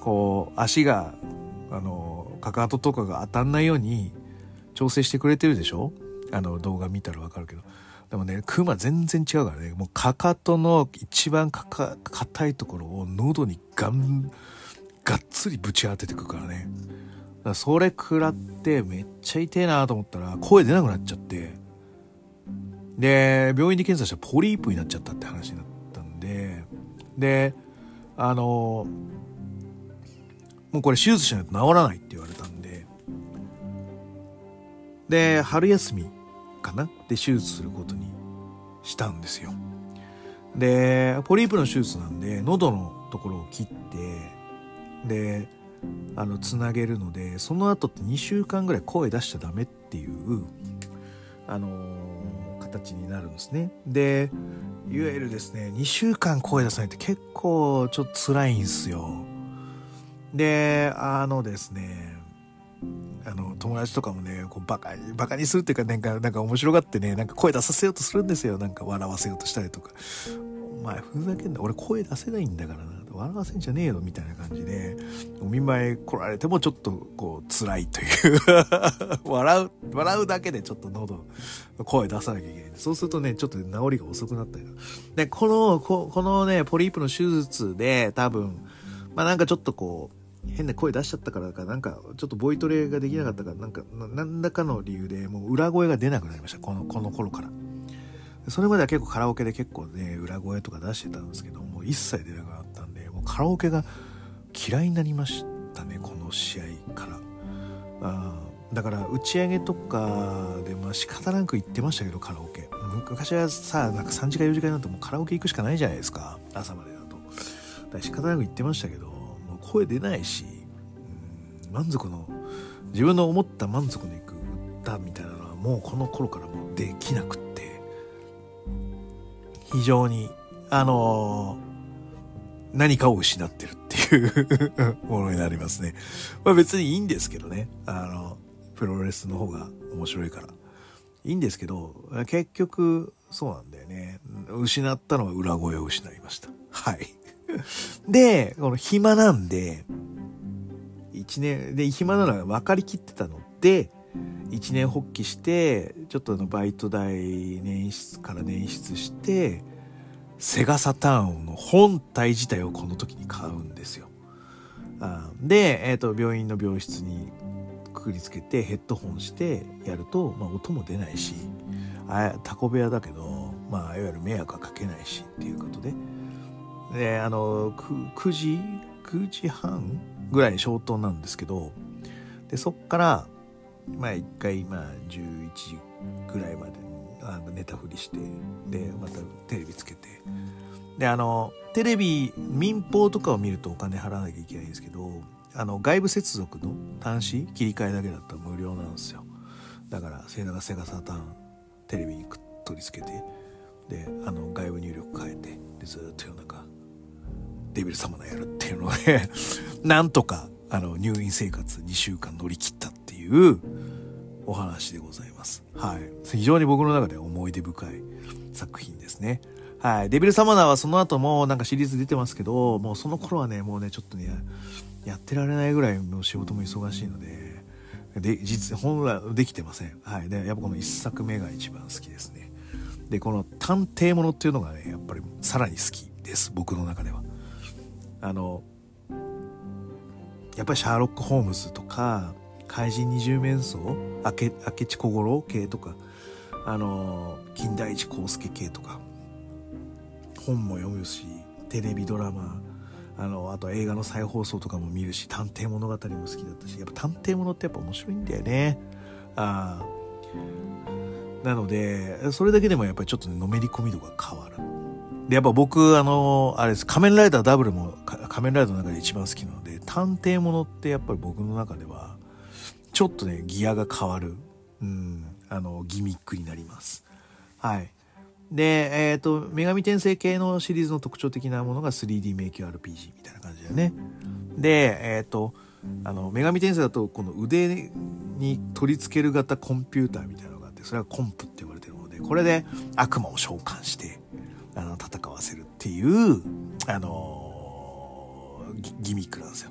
こう、足が、あの、かかととかが当たんないように、調整してくれてるでしょ？あの動画見たらわかるけど。でもね、クマ全然違うからね。もうかかとの一番かか、硬いところを喉にガン、がっつりぶち当ててくからね。それ食らってめっちゃ痛えなと思ったら声出なくなっちゃって。で、病院で検査したらポリープになっちゃったって話になったんで、で、あの、もうこれ手術しないと治らないって言われたんで、で、春休みかな？で手術することにしたんですよ。で、ポリープの手術なんで、喉のところを切って、で、あの、つなげるので、その後って2週間ぐらい声出しちゃダメっていう、あの、形になるんですね。で、いわゆるですね、2週間声出さないって結構ちょっと辛いんですよ。で、あのですね、あの、友達とかもね、こうバカ、バカにするっていうか、なんか、なんか面白がってね、なんか声出させようとするんですよ。なんか笑わせようとしたりとか。お前、ふざけんな。俺声出せないんだからな。笑わせんじゃねえよ、みたいな感じで、お見舞い来られてもちょっと、こう、辛いという [laughs] 笑う、笑うだけでちょっと喉、声出さなきゃいけない。そうするとね、ちょっと治りが遅くなったりで、この、ここのね、ポリープの手術で、多分、まあなんかちょっとこう、変な声出しちゃったからか、なんか、ちょっとボイトレができなかったから、なんか、何らかの理由でもう裏声が出なくなりました。この、この頃から。それまでは結構カラオケで結構ね、裏声とか出してたんですけど、もう一切出なくなった、カラオケが嫌いになりましたね、この試合から。あだから打ち上げとかでまあ仕方なく行ってましたけどカラオケ。昔はさなんか3時間4時間になってもカラオケ行くしかないじゃないですか朝までだと。だから仕方なく行ってましたけどもう声出ないし、うん、満足の自分の思った満足のいく歌みたいなのはもうこの頃からもうできなくって。非常にあのー、何かを失ってるっていうものになりますね。まあ別にいいんですけどね。あの、プロレスの方が面白いから。いいんですけど、結局、そうなんだよね。失ったのは裏声を失いました。はい。[laughs] で、この暇なんで、一年、で、暇なのが分かりきってたので、一年発起して、ちょっとあのバイト代捻出から捻出して、セガサターンの本体自体をこの時に買うんですよ。で、えっ、ー、と、病院の病室にくくりつけてヘッドホンしてやると、まあ、音も出ないし、あタコ部屋だけど、まあ、いわゆる迷惑はかけないしっていうことで。で、あの、9, 9時、9時半ぐらい消灯なんですけど、で、そっから、まあ一回、まあ11時ぐらいまであの寝たふりしてでまたテレビつけてであのテレビ民放とかを見るとお金払わなきゃいけないんですけどあの外部接続の端子切り替えだけだったら無料なんですよだからセガセガサターンテレビに取り付けてであの外部入力変えてでずっと夜中デビル様のやるっていうので [laughs] なんとかあの入院生活2週間乗り切ったっていうお話でございます。はい。非常に僕の中で思い出深い作品ですね。はい。デビルサマナーはその後もなんかシリーズ出てますけど、もうその頃はね、もうね、ちょっとね、やってられないぐらいもう仕事も忙しいので、で、実、本来できてません。はい。で、やっぱこの一作目が一番好きですね。で、この探偵ものっていうのがね、やっぱりさらに好きです。僕の中では。あの、やっぱりシャーロック・ホームズとか、怪人二十面相？明明智小五郎系とか、あの、金田一耕助系とか、本も読むし、テレビドラマ、あの、あと映画の再放送とかも見るし、探偵物語も好きだったし、やっぱ探偵物ってやっぱ面白いんだよね。あなので、それだけでもやっぱりちょっとね、のめり込み度が変わる。で、やっぱ僕、あの、あれです、仮面ライダーダブルも仮面ライダーの中で一番好きなので、探偵物ってやっぱり僕の中では、ちょっとね、ギアが変わる、うん、あの、ギミックになります。はい。で、えっ、ー、と、女神転生系のシリーズの特徴的なものが 3D 迷宮 RPG みたいな感じだよね。で、えっ、ー、と、あの、女神転生だと、この腕に取り付ける型コンピューターみたいなのがあって、それはコンプって言われてるので、これで悪魔を召喚して、あの、戦わせるっていう、あのギミックなんですよ。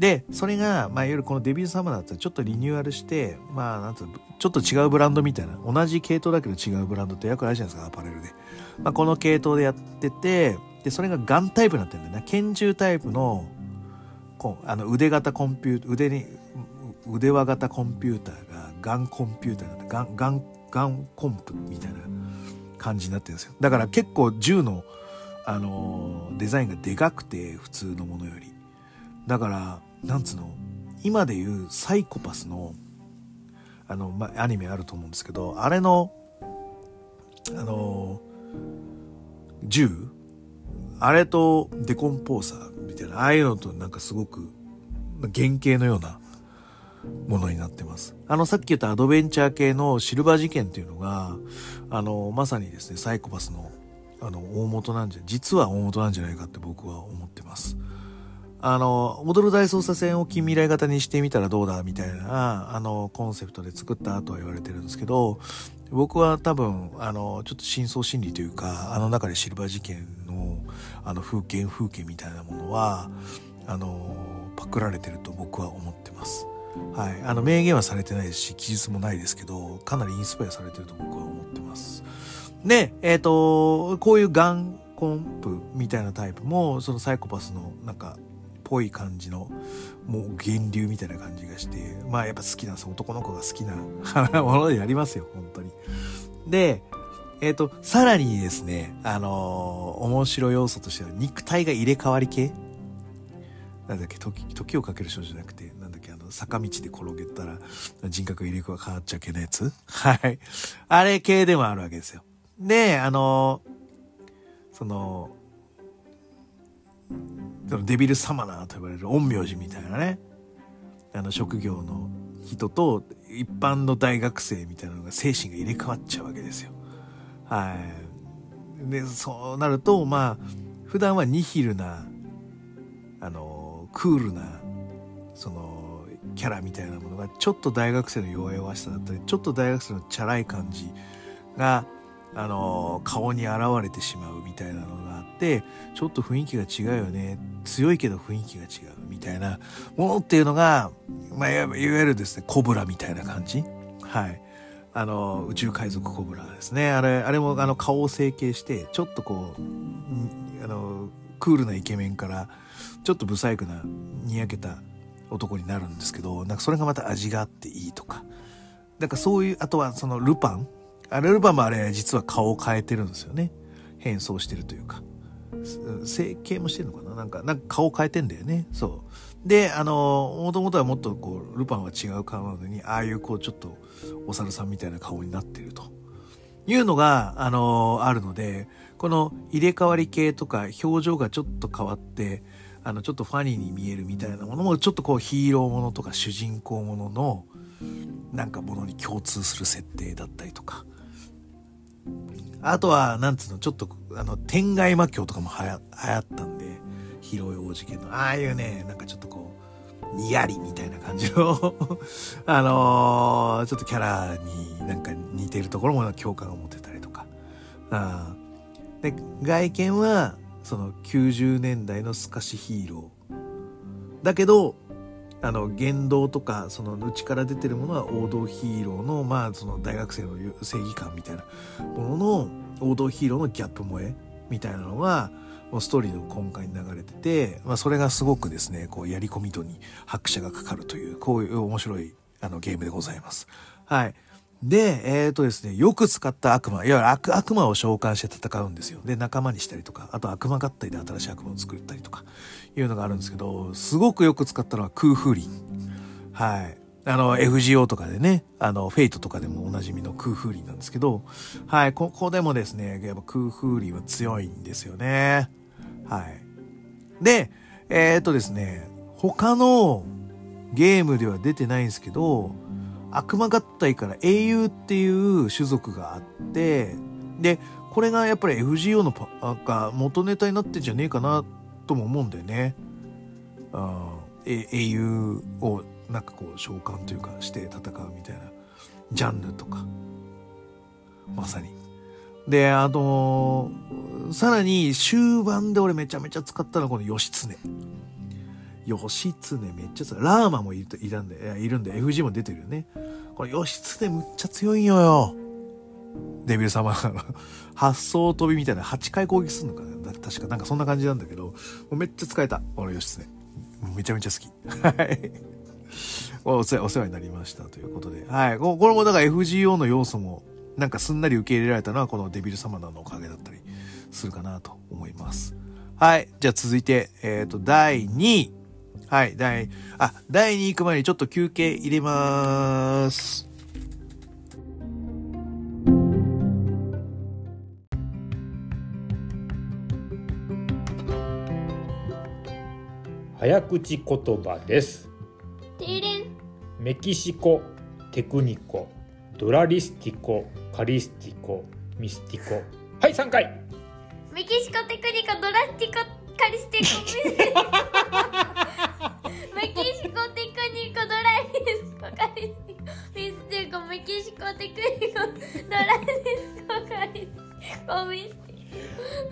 で、それが、まあ、いわゆるこのデビューサマーだったらちょっとリニューアルして、まあ、なんつうちょっと違うブランドみたいな、同じ系統だけど違うブランドってよくあるじゃないですか、アパレルで。まあ、この系統でやってて、で、それがガンタイプになってるんだよね。拳銃タイプの、こう、あの、腕型コンピュー、腕に、腕輪型コンピューターがガンコンピューターなんで、ガン、ガン、ガンコンプみたいな感じになってるんですよ。だから結構銃の、あのデザインがでかくて、普通のものより。だから、なんつうの？今で言うサイコパスのあの、まアニメあると思うんですけどあれのあの銃？あれとデコンポーサーみたいなああいうのとなんかすごく原型のようなものになってます。あのさっき言ったアドベンチャー系のシルバー事件っていうのがあのまさにですねサイコパスのあの大元なんじゃ実は大元なんじゃないかって僕は思ってます。あの、踊る大捜査線を近未来型にしてみたらどうだみたいな、あの、コンセプトで作ったとは言われてるんですけど、僕は多分、あの、ちょっと深層心理というか、あの中でシルバー事件の、あの、風景風景みたいなものは、あの、パクられてると僕は思ってます。はい。あの、明言はされてないですし、記述もないですけど、かなりインスパイアされてると僕は思ってます。で、えっ、ー、と、こういうガンコンプみたいなタイプも、そのサイコパスのなんか、ぽい感じの、もう源流みたいな感じがして、まあやっぱ好きなんです。男の子が好きな [laughs] ものでやりますよ、本当に。で、えっ、ー、と、さらにですね、あのー、面白要素としては肉体が入れ替わり系？なんだっけ、時、時をかける少女じゃなくて、なんだっけ、あの、坂道で転げたら人格入れ替わっちゃいけないやつ？はい。あれ系でもあるわけですよ。で、あのー、その、そのデビルサマナーと呼ばれる陰陽師みたいなね、あの職業の人と一般の大学生みたいなのが精神が入れ替わっちゃうわけですよ。はい。で、そうなると、まあ、普段はニヒルな、あの、クールな、その、キャラみたいなものが、ちょっと大学生の弱々しさだったり、ちょっと大学生のチャラい感じが、あの、顔に現れてしまうみたいなのがあって、ちょっと雰囲気が違うよね。強いけど雰囲気が違うみたいなものっていうのが、まあ、いわゆるですね、コブラみたいな感じ。はい。あの、宇宙海賊コブラですね。あれ、あれもあの顔を整形して、ちょっとこう、あの、クールなイケメンから、ちょっとブサイクな、にやけた男になるんですけど、なんかそれがまた味があっていいとか。なんかそういう、あとはそのルパンあれルパンもあれ実は顔を変えてるんですよね。変装してるというか。整形もしてるのかな？なんか、なんか顔変えてんだよね。そう。で、あの、もともとはもっとこう、ルパンは違う顔なのに、ああいうこう、ちょっと、お猿さんみたいな顔になってると。いうのが、あの、あるので、この入れ替わり系とか表情がちょっと変わって、あの、ちょっとファニーに見えるみたいなものも、ちょっとこうヒーローものとか主人公ものの、なんかものに共通する設定だったりとか。あとは、なんつうの、ちょっと、あの、天外魔境とかもはや流行ったんで、広い王子家の、ああいうね、なんかちょっとこう、にやりみたいな感じの [laughs] あのー、ちょっとキャラになんか似てるところも共感を持てたりとか。あで、外見は、その90年代の透かしヒーロー。だけど、あの、言動とか、その内から出てるものは王道ヒーローの、まあ、その大学生の正義感みたいなものの、王道ヒーローのギャップ萌えみたいなのが、もうストーリーの根幹に流れてて、まあ、それがすごくですね、こう、やり込み度に拍車がかかるという、こういう面白い、あの、ゲームでございます。はい。で、えっ、ー、とですね、よく使った悪魔、いわゆる悪悪魔を召喚して戦うんですよ。で、仲間にしたりとか、あと悪魔合体で新しい悪魔を作ったりとか、いうのがあるんですけど、すごくよく使ったのは空風林。はい。あの、FGO とかでね、あの、フェイトとかでもおなじみの空風林なんですけど、はい、ここでもですね、やっぱ空風林は強いんですよね。はい。で、えー、っとですね、他のゲームでは出てないんですけど、悪魔合体から英雄っていう種族があって、で、これがやっぱり FGO のパが元ネタになってんじゃねえかなとも思うんだよね。あ英雄をなんかこう召喚というかして戦うみたいなジャンルとか。まさに。で、あのー、さらに終盤で俺めちゃめちゃ使ったのはこの義経。義経めっちゃ強い。ラーマもいるいたんで、いるんで、FG も出てるよね。これ義経むっちゃ強いんよよ。デビル様の発想飛びみたいな8回攻撃するのかな確かなんかそんな感じなんだけど、もうめっちゃ使えた。俺義経。めちゃめちゃ好き。はい。お世話になりましたということで。はい。これもだから FGO の要素もなんかすんなり受け入れられたのはこのデビルサマナのおかげだったりするかなと思います。はい。じゃあ続いて、えっ、ー、と、第2位。はい、第、あ、第2位行く前にちょっと休憩入れまーす。早口言葉です。メキシコ、テクニコ、ドラリスティコ、カリスティコ、ミスティコ。はい、3回。メキシコ、テクニコ、ドラスティコ、カリスティコ、[laughs] ミスティコ。メキシコテクニコドライデスコカリスティコミスティコメキシコテクニコドライデスコカリスコミスティコ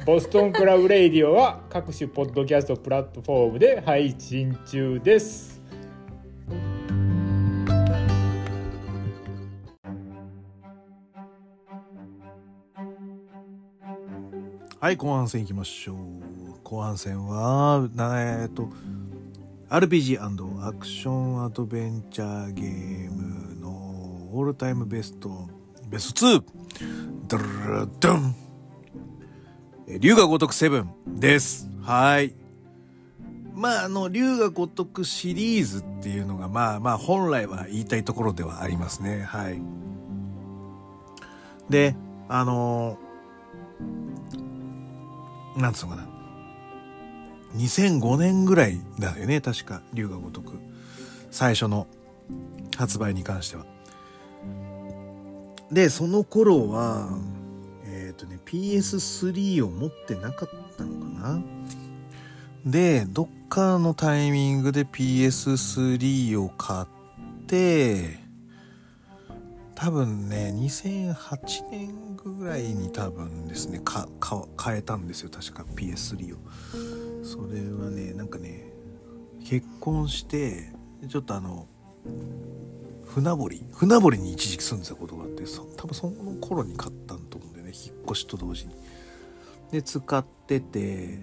ボストンクラブレイディオは各種ポッドキャストプラットフォームで配信中です。はい、後半戦いきましょう。後半戦は、えっと、RPG& アクションアドベンチャーゲームのオールタイムベストベスト 2! ドルルドン竜が如くセブンです。はい。まあ、あの、竜が如くシリーズっていうのが、まあまあ、本来は言いたいところではありますね。はい。で、あのー、なんつうのかな。2005年ぐらいだよね、確か、竜が如く。最初の発売に関しては。で、その頃は、PS3 を持ってなかったのかな？で、どっかのタイミングで PS3 を買って、多分ね、2008年ぐらいに多分ですね、か、か、変えたんですよ、確か PS3 を。それはね、なんかね、結婚して、ちょっとあの、船堀船堀に一時期住んでたことがあって多分その頃に買ったんと思うんだよね引っ越しと同時に。で使ってて。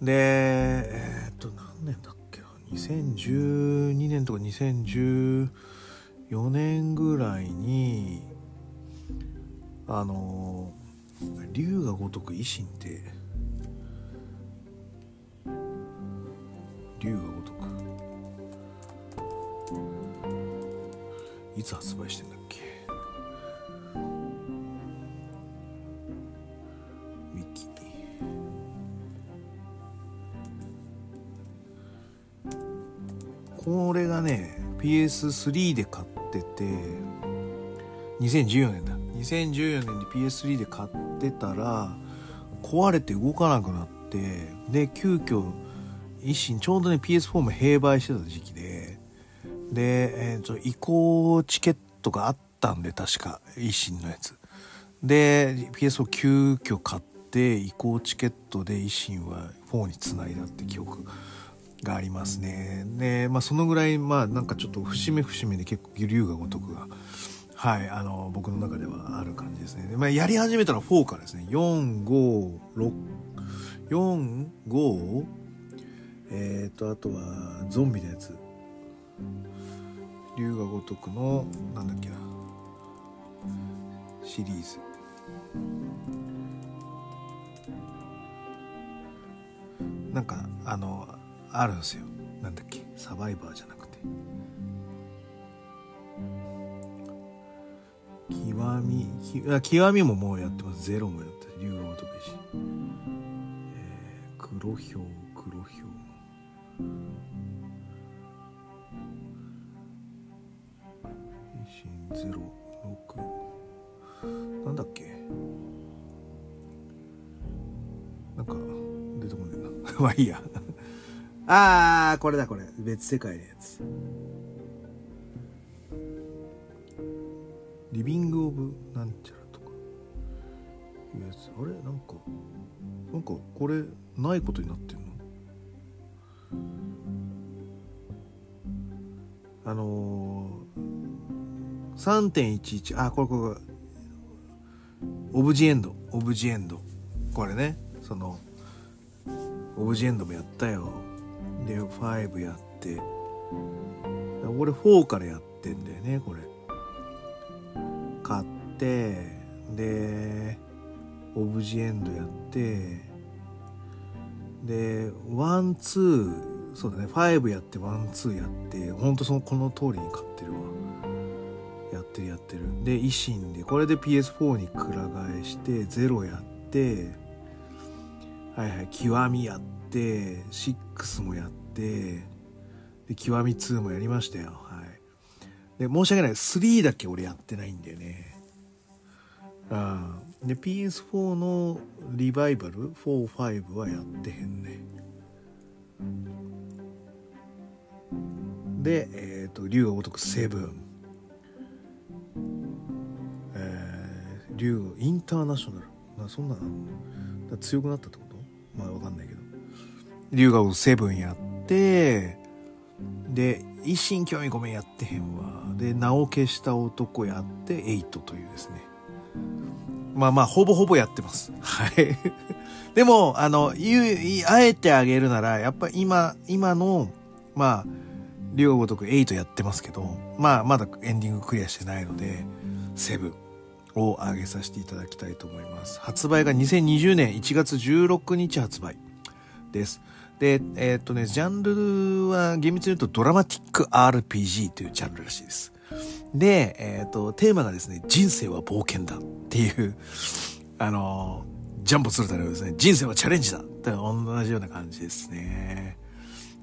でえー、っと何年だっけな。2012年とか2014年ぐらいにあの龍が如く維新って龍が如く。いつ発売してんだっけ？これがね PS3 で買ってて2014年だ。2014年で PS3 で買ってたら壊れて動かなくなってで急遽一心ちょうどね PS4 も併売してた時期でで、えー、移行チケットがあったんで確か維新のやつ。で PS を急遽買って移行チケットで維新は4につないだって記憶。がありますね。でまあそのぐらいまあなんかちょっと節目節目で結構龍が如くがはいあの僕の中ではある感じですね。で、まあ、やり始めたら4からですね。45645えっ、ー、とあとはゾンビのやつ。龍が如くのなんだっけな。シリーズ。なんかあのあるんですよ。なんだっけ？サバイバーじゃなくて。極み極みももうやってます。ゼロもやって龍が如くし、えー、黒ひょう黒ひょうなんだっけ？なんか出てこねえな。[laughs] まあいいや。あーこれだこれ。別世界のやつ。リビング・オブ・なんちゃらとか。いうやつ。あれ？なんかなんかこれないことになってんの？あのー、3.11あこれこれ。Of the End。Of the End。これね。その Of the End もやったよ。で5やって。俺4からやってんだよねこれ。買ってで Of the End やって。で one two そうだね5やって one two やって。ほんとそのこの通りに買ってるわ。やってるやってる。で維新でこれで PS4 にくら替えして0やって。はいはい極みやって。6もやってで極み2もやりましたよ。はい。で申し訳ない。3だけ俺やってないんだよね。あで PS4 のリバイバル45はやってへんね。でえっ、ー、と竜が如く7え竜インターナショナル。なそんな強くなったってこと？まあわかんないけど。竜がセブンやってで維新興味ごめんやってへんわで名を消した男やってエイトというですねまあまあほぼほぼやってますはい [laughs] でもあの言うあえてあげるならやっぱ今今のまあ竜が如く8やってますけどまあまだエンディングクリアしてないのでセブンを挙げさせていただきたいと思います。発売が2020年1月16日発売です。で、えー、っとね、ジャンルは厳密に言うとドラマティック RPG というジャンルらしいです。で、えー、っと、テーマがですね、人生は冒険だっていう、あの、ジャンボ鶴太郎ですね、人生はチャレンジだって同じような感じですね。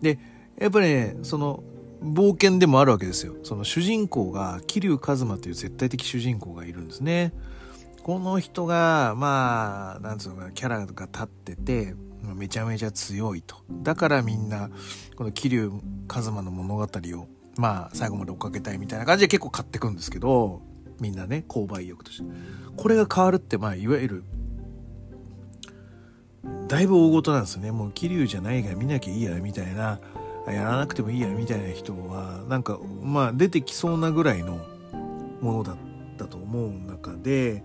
で、やっぱりね、その、冒険でもあるわけですよ。その主人公が、桐生一馬という絶対的主人公がいるんですね。この人が、まあ、なんつうのかな、キャラが立ってて、めちゃめちゃ強いと。だからみんな、この桐生一馬の物語を、まあ、最後まで追っかけたいみたいな感じで結構買ってくんですけど、みんなね、購買意欲として。これが変わるって、まあ、いわゆる、だいぶ大事なんですよね。もう桐生じゃないから見なきゃいいや、みたいなやらなくてもいいやみたいな人はなんかまあ出てきそうなぐらいのものだったと思う中で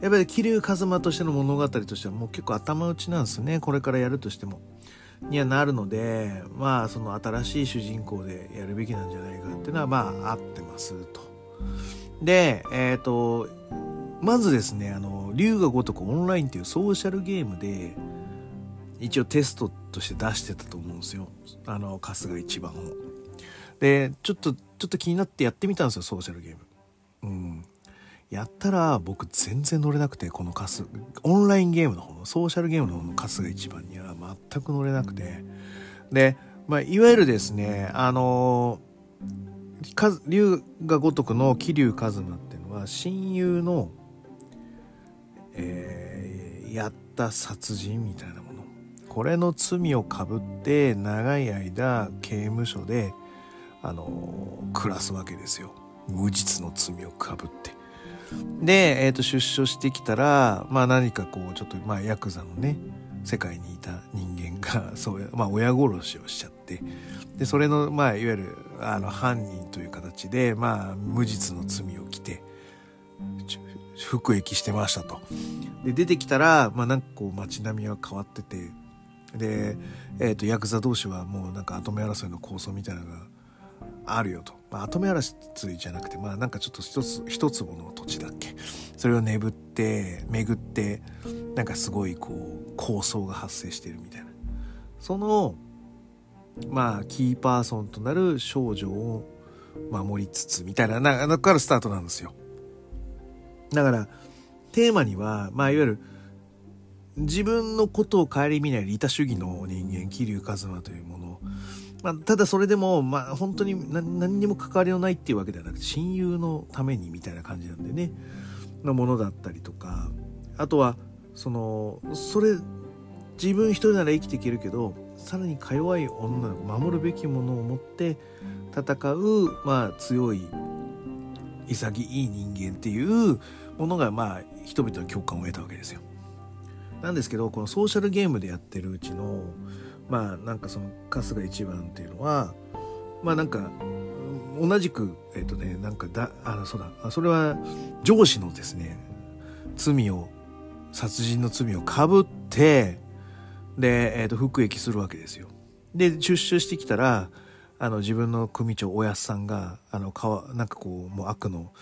やっぱり桐生一馬としての物語としてはもう結構頭打ちなんですねこれからやるとしても。にはなるのでまあその新しい主人公でやるべきなんじゃないかっていうのはまあ合ってますと。でえっ、ー、とまずですねあの龍が如くオンラインっていうソーシャルゲームで一応テストとして出してたと思うんですよ。あの、春日一番を。で、ちょっと、ちょっと気になってやってみたんですよ、ソーシャルゲーム。うん。やったら僕全然乗れなくて、このカス、オンラインゲームの方の、ソーシャルゲームの方の春日一番には全く乗れなくて。で、まあ、いわゆるですね、あの龍が如くの桐生一馬っていうのは親友の、えー、やった殺人みたいなもの。これの罪をかぶって長い間刑務所であの暮らすわけですよ。無実の罪をかぶって。で、えー、と出所してきたらまあ何かこうちょっとまあヤクザのね世界にいた人間が [laughs] そうまあ親殺しをしちゃってでそれのまあいわゆるあの犯人という形でまあ無実の罪を着て服役してましたと。で出てきたらまあなんかこう街並みは変わっててで、えーと、ヤクザ同士はもうなんか跡目争いの構想みたいなのがあるよと、まあ、跡目争いじゃなくてまあなんかちょっと一つ一坪の土地だっけ。それを巡って巡ってなんかすごいこう構想が発生してるみたいな。そのまあキーパーソンとなる少女を守りつつみたいななだからスタートなんですよ。だからテーマにはまあいわゆる自分のことを顧みない利他主義の人間、桐生一馬というもの。まあ、ただそれでも、まあ、本当に何にも関わりのないっていうわけではなくて、親友のためにみたいな感じなんでね、のものだったりとか、あとは、その、それ、自分一人なら生きていけるけど、さらにか弱い女の子、守るべきものを持って戦う、まあ、強い、潔い人間っていうものが、まあ、人々の共感を得たわけですよ。なんですけどこのソーシャルゲームでやってるうちのまあなんかその春日一番っていうのはまあなんか同じくえっ、ー、とねなんかだあのそうだそれは上司のですね罪を殺人の罪をかぶってで、えー、と服役するわけですよ。で出所してきたらあの自分の組長おやすさんがあのかわなんかこうもう悪の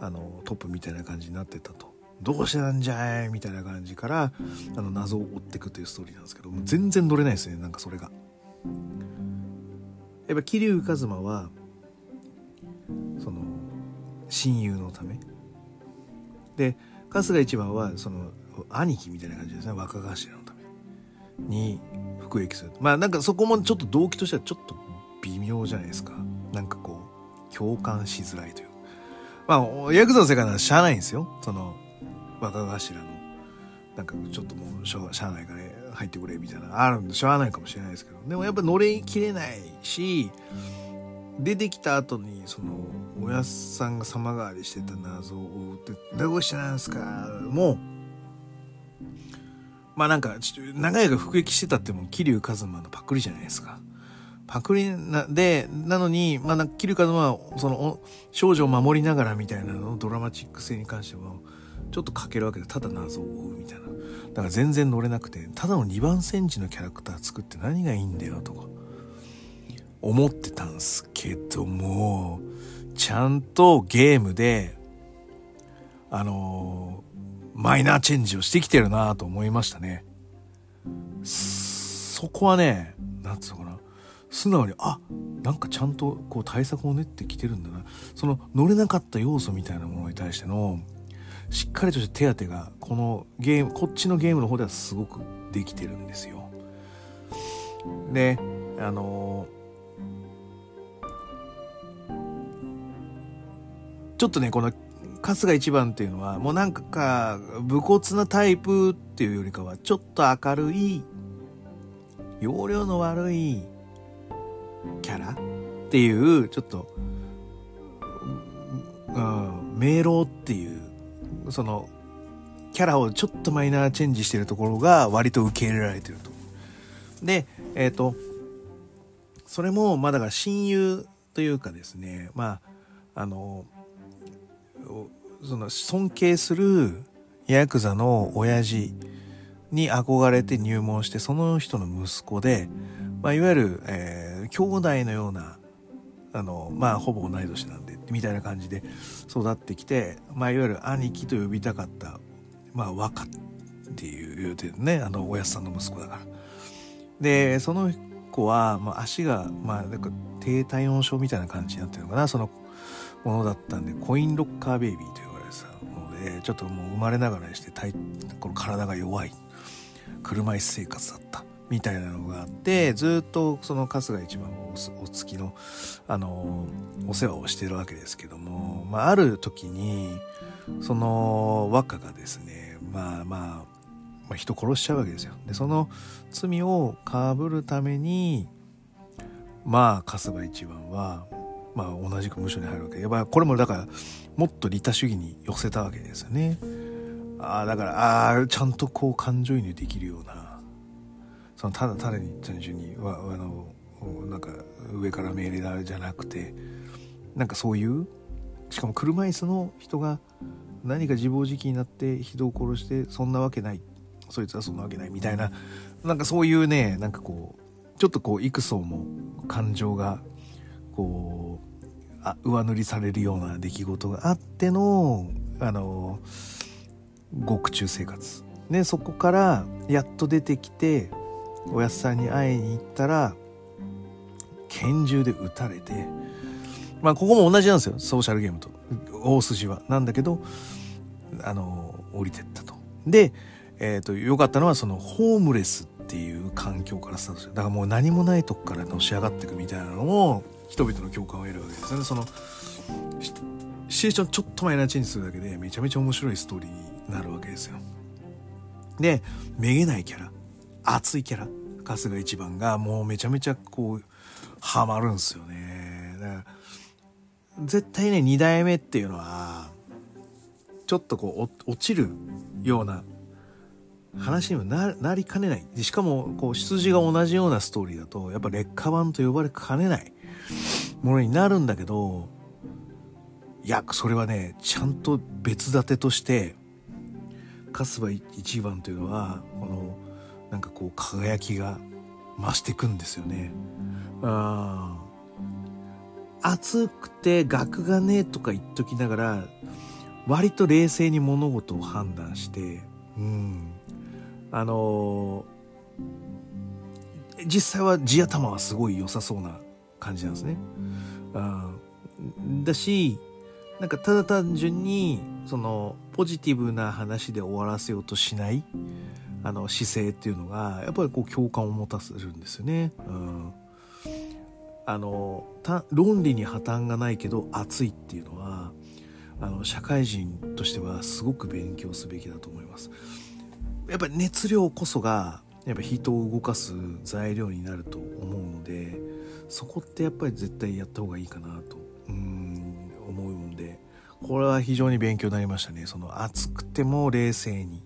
あのトップみたいな感じになってたと。どうしてなんじゃい？みたいな感じからあの謎を追っていくというストーリーなんですけども全然乗れないですねなんかそれが。やっぱ桐生一馬はその親友のため。で春日一番はその兄貴みたいな感じですね若頭のため。に服役する。まあなんかそこもちょっと動機としてはちょっと微妙じゃないですか。なんかこう共感しづらいという。まあヤクザの世界ならしゃあないんですよ。その若頭のなんかちょっともうしょしゃあないから入ってくれみたいなあるんでしょうがないかもしれないですけどでもやっぱ乗り切れないし出てきた後にそのおやすさんが様変わりしてた謎を追って「どうしてなんすか?」もうまあなんか長い間服役してたっても桐生一馬のパクリじゃないですか。パクリな、で、なのに、まあ、桐生一馬は、その、少女を守りながらみたいなのドラマチック性に関しては、ちょっと書けるわけでただ謎を追うみたいなだから全然乗れなくてただの2番センチのキャラクター作って何がいいんだよとか思ってたんすけどもちゃんとゲームであのー、マイナーチェンジをしてきてるなと思いましたね。そこはね、なんつうのかな。素直に、あ、なんかちゃんとこう対策を練ってきてるんだな。その乗れなかった要素みたいなものに対しての、しっかりとした手当てが、このゲーム、こっちのゲームの方ではすごくできてるんですよ。で、あのちょっとね、この春日一番っていうのは、もうなんか、武骨なタイプっていうよりかは、ちょっと明るい、容量の悪いキャラっていう、ちょっと、うん、迷路っていう、その、キャラをちょっとマイナーチェンジしてるところが割と受け入れられてると。で、えっ、ー、と、それも、まあだから親友というかですね、まあ、あの、その尊敬するヤクザの親父に憧れて入門してその人の息子で、まあ、いわゆる、えー、兄弟のようなあのまあほぼ同い年なんみたいな感じで育ってきて、まあ、いわゆる兄貴と呼びたかったまあ若っていうねあの親父さんの息子だから。でその子は、まあ、足が、まあ、なんか低体温症みたいな感じになってるのかなそのものだったんでコインロッカーベイビーというでちょっともう生まれながらにして体この体が弱い車椅子生活だったみたいなのがあってずっとその春日一番おお月のあのお世話をしてるわけですけども、まあ、ある時にその和歌がですねまあまあ、まあ、人殺しちゃうわけですよ。でその罪をかぶるためにまあ春日一番はまあ同じく無所に入るわけ。やっぱこれもだからもっと利他主義に寄せたわけですよね。ああだからああちゃんとこう感情移入できるようなそのただただに単純にわあのなんか上から命令だじゃなくてなんかそういうしかも車椅子の人が何か自暴自棄になって人を殺してそんなわけないそいつはそんなわけないみたいななんかそういうねなんかこうちょっとこう幾層も感情がこうあ上塗りされるような出来事があってのあの獄中生活。でそこからやっと出てきておやっさんに会いに行ったら拳銃で撃たれてまあここも同じなんですよソーシャルゲームと。大筋は。なんだけどあの降りてったと。でえっ、ー、と良かったのはそのホームレスっていう環境からスタートしてだからもう何もないとこからのし上がっていくみたいなのを人々の共感を得るわけですよね。そのシチュエーションちょっとマイナーチェンジするだけでめちゃめちゃ面白いストーリーになるわけですよ。でめげないキャラ。熱いキャラ春日一番がもうめちゃめちゃこうハマるんすよねだから絶対ね2代目っていうのはちょっとこう落ちるような話にもなりかねない。しかも、こう、出自が同じようなストーリーだと、やっぱ劣化版と呼ばれかねないものになるんだけど、いや、それはね、ちゃんと別立てとして、春日一番というのは、この、なんかこう、輝きが増していくんですよね。あ熱くて額がねとか言っときながら、割と冷静に物事を判断して、うん。あのー、実際は地頭はすごい良さそうな感じなんですね。だし、なんかただ単純に、その、ポジティブな話で終わらせようとしない、あの、姿勢っていうのが、やっぱりこう共感を持たせるんですよね。うん。あの、論理に破綻がないけど熱いっていうのは、あの、社会人としてはすごく勉強すべきだと思います。やっぱり熱量こそがやっぱ人を動かす材料になると思うのでそこってやっぱり絶対やった方がいいかなとうん思うんでこれは非常に勉強になりましたねその熱くても冷静に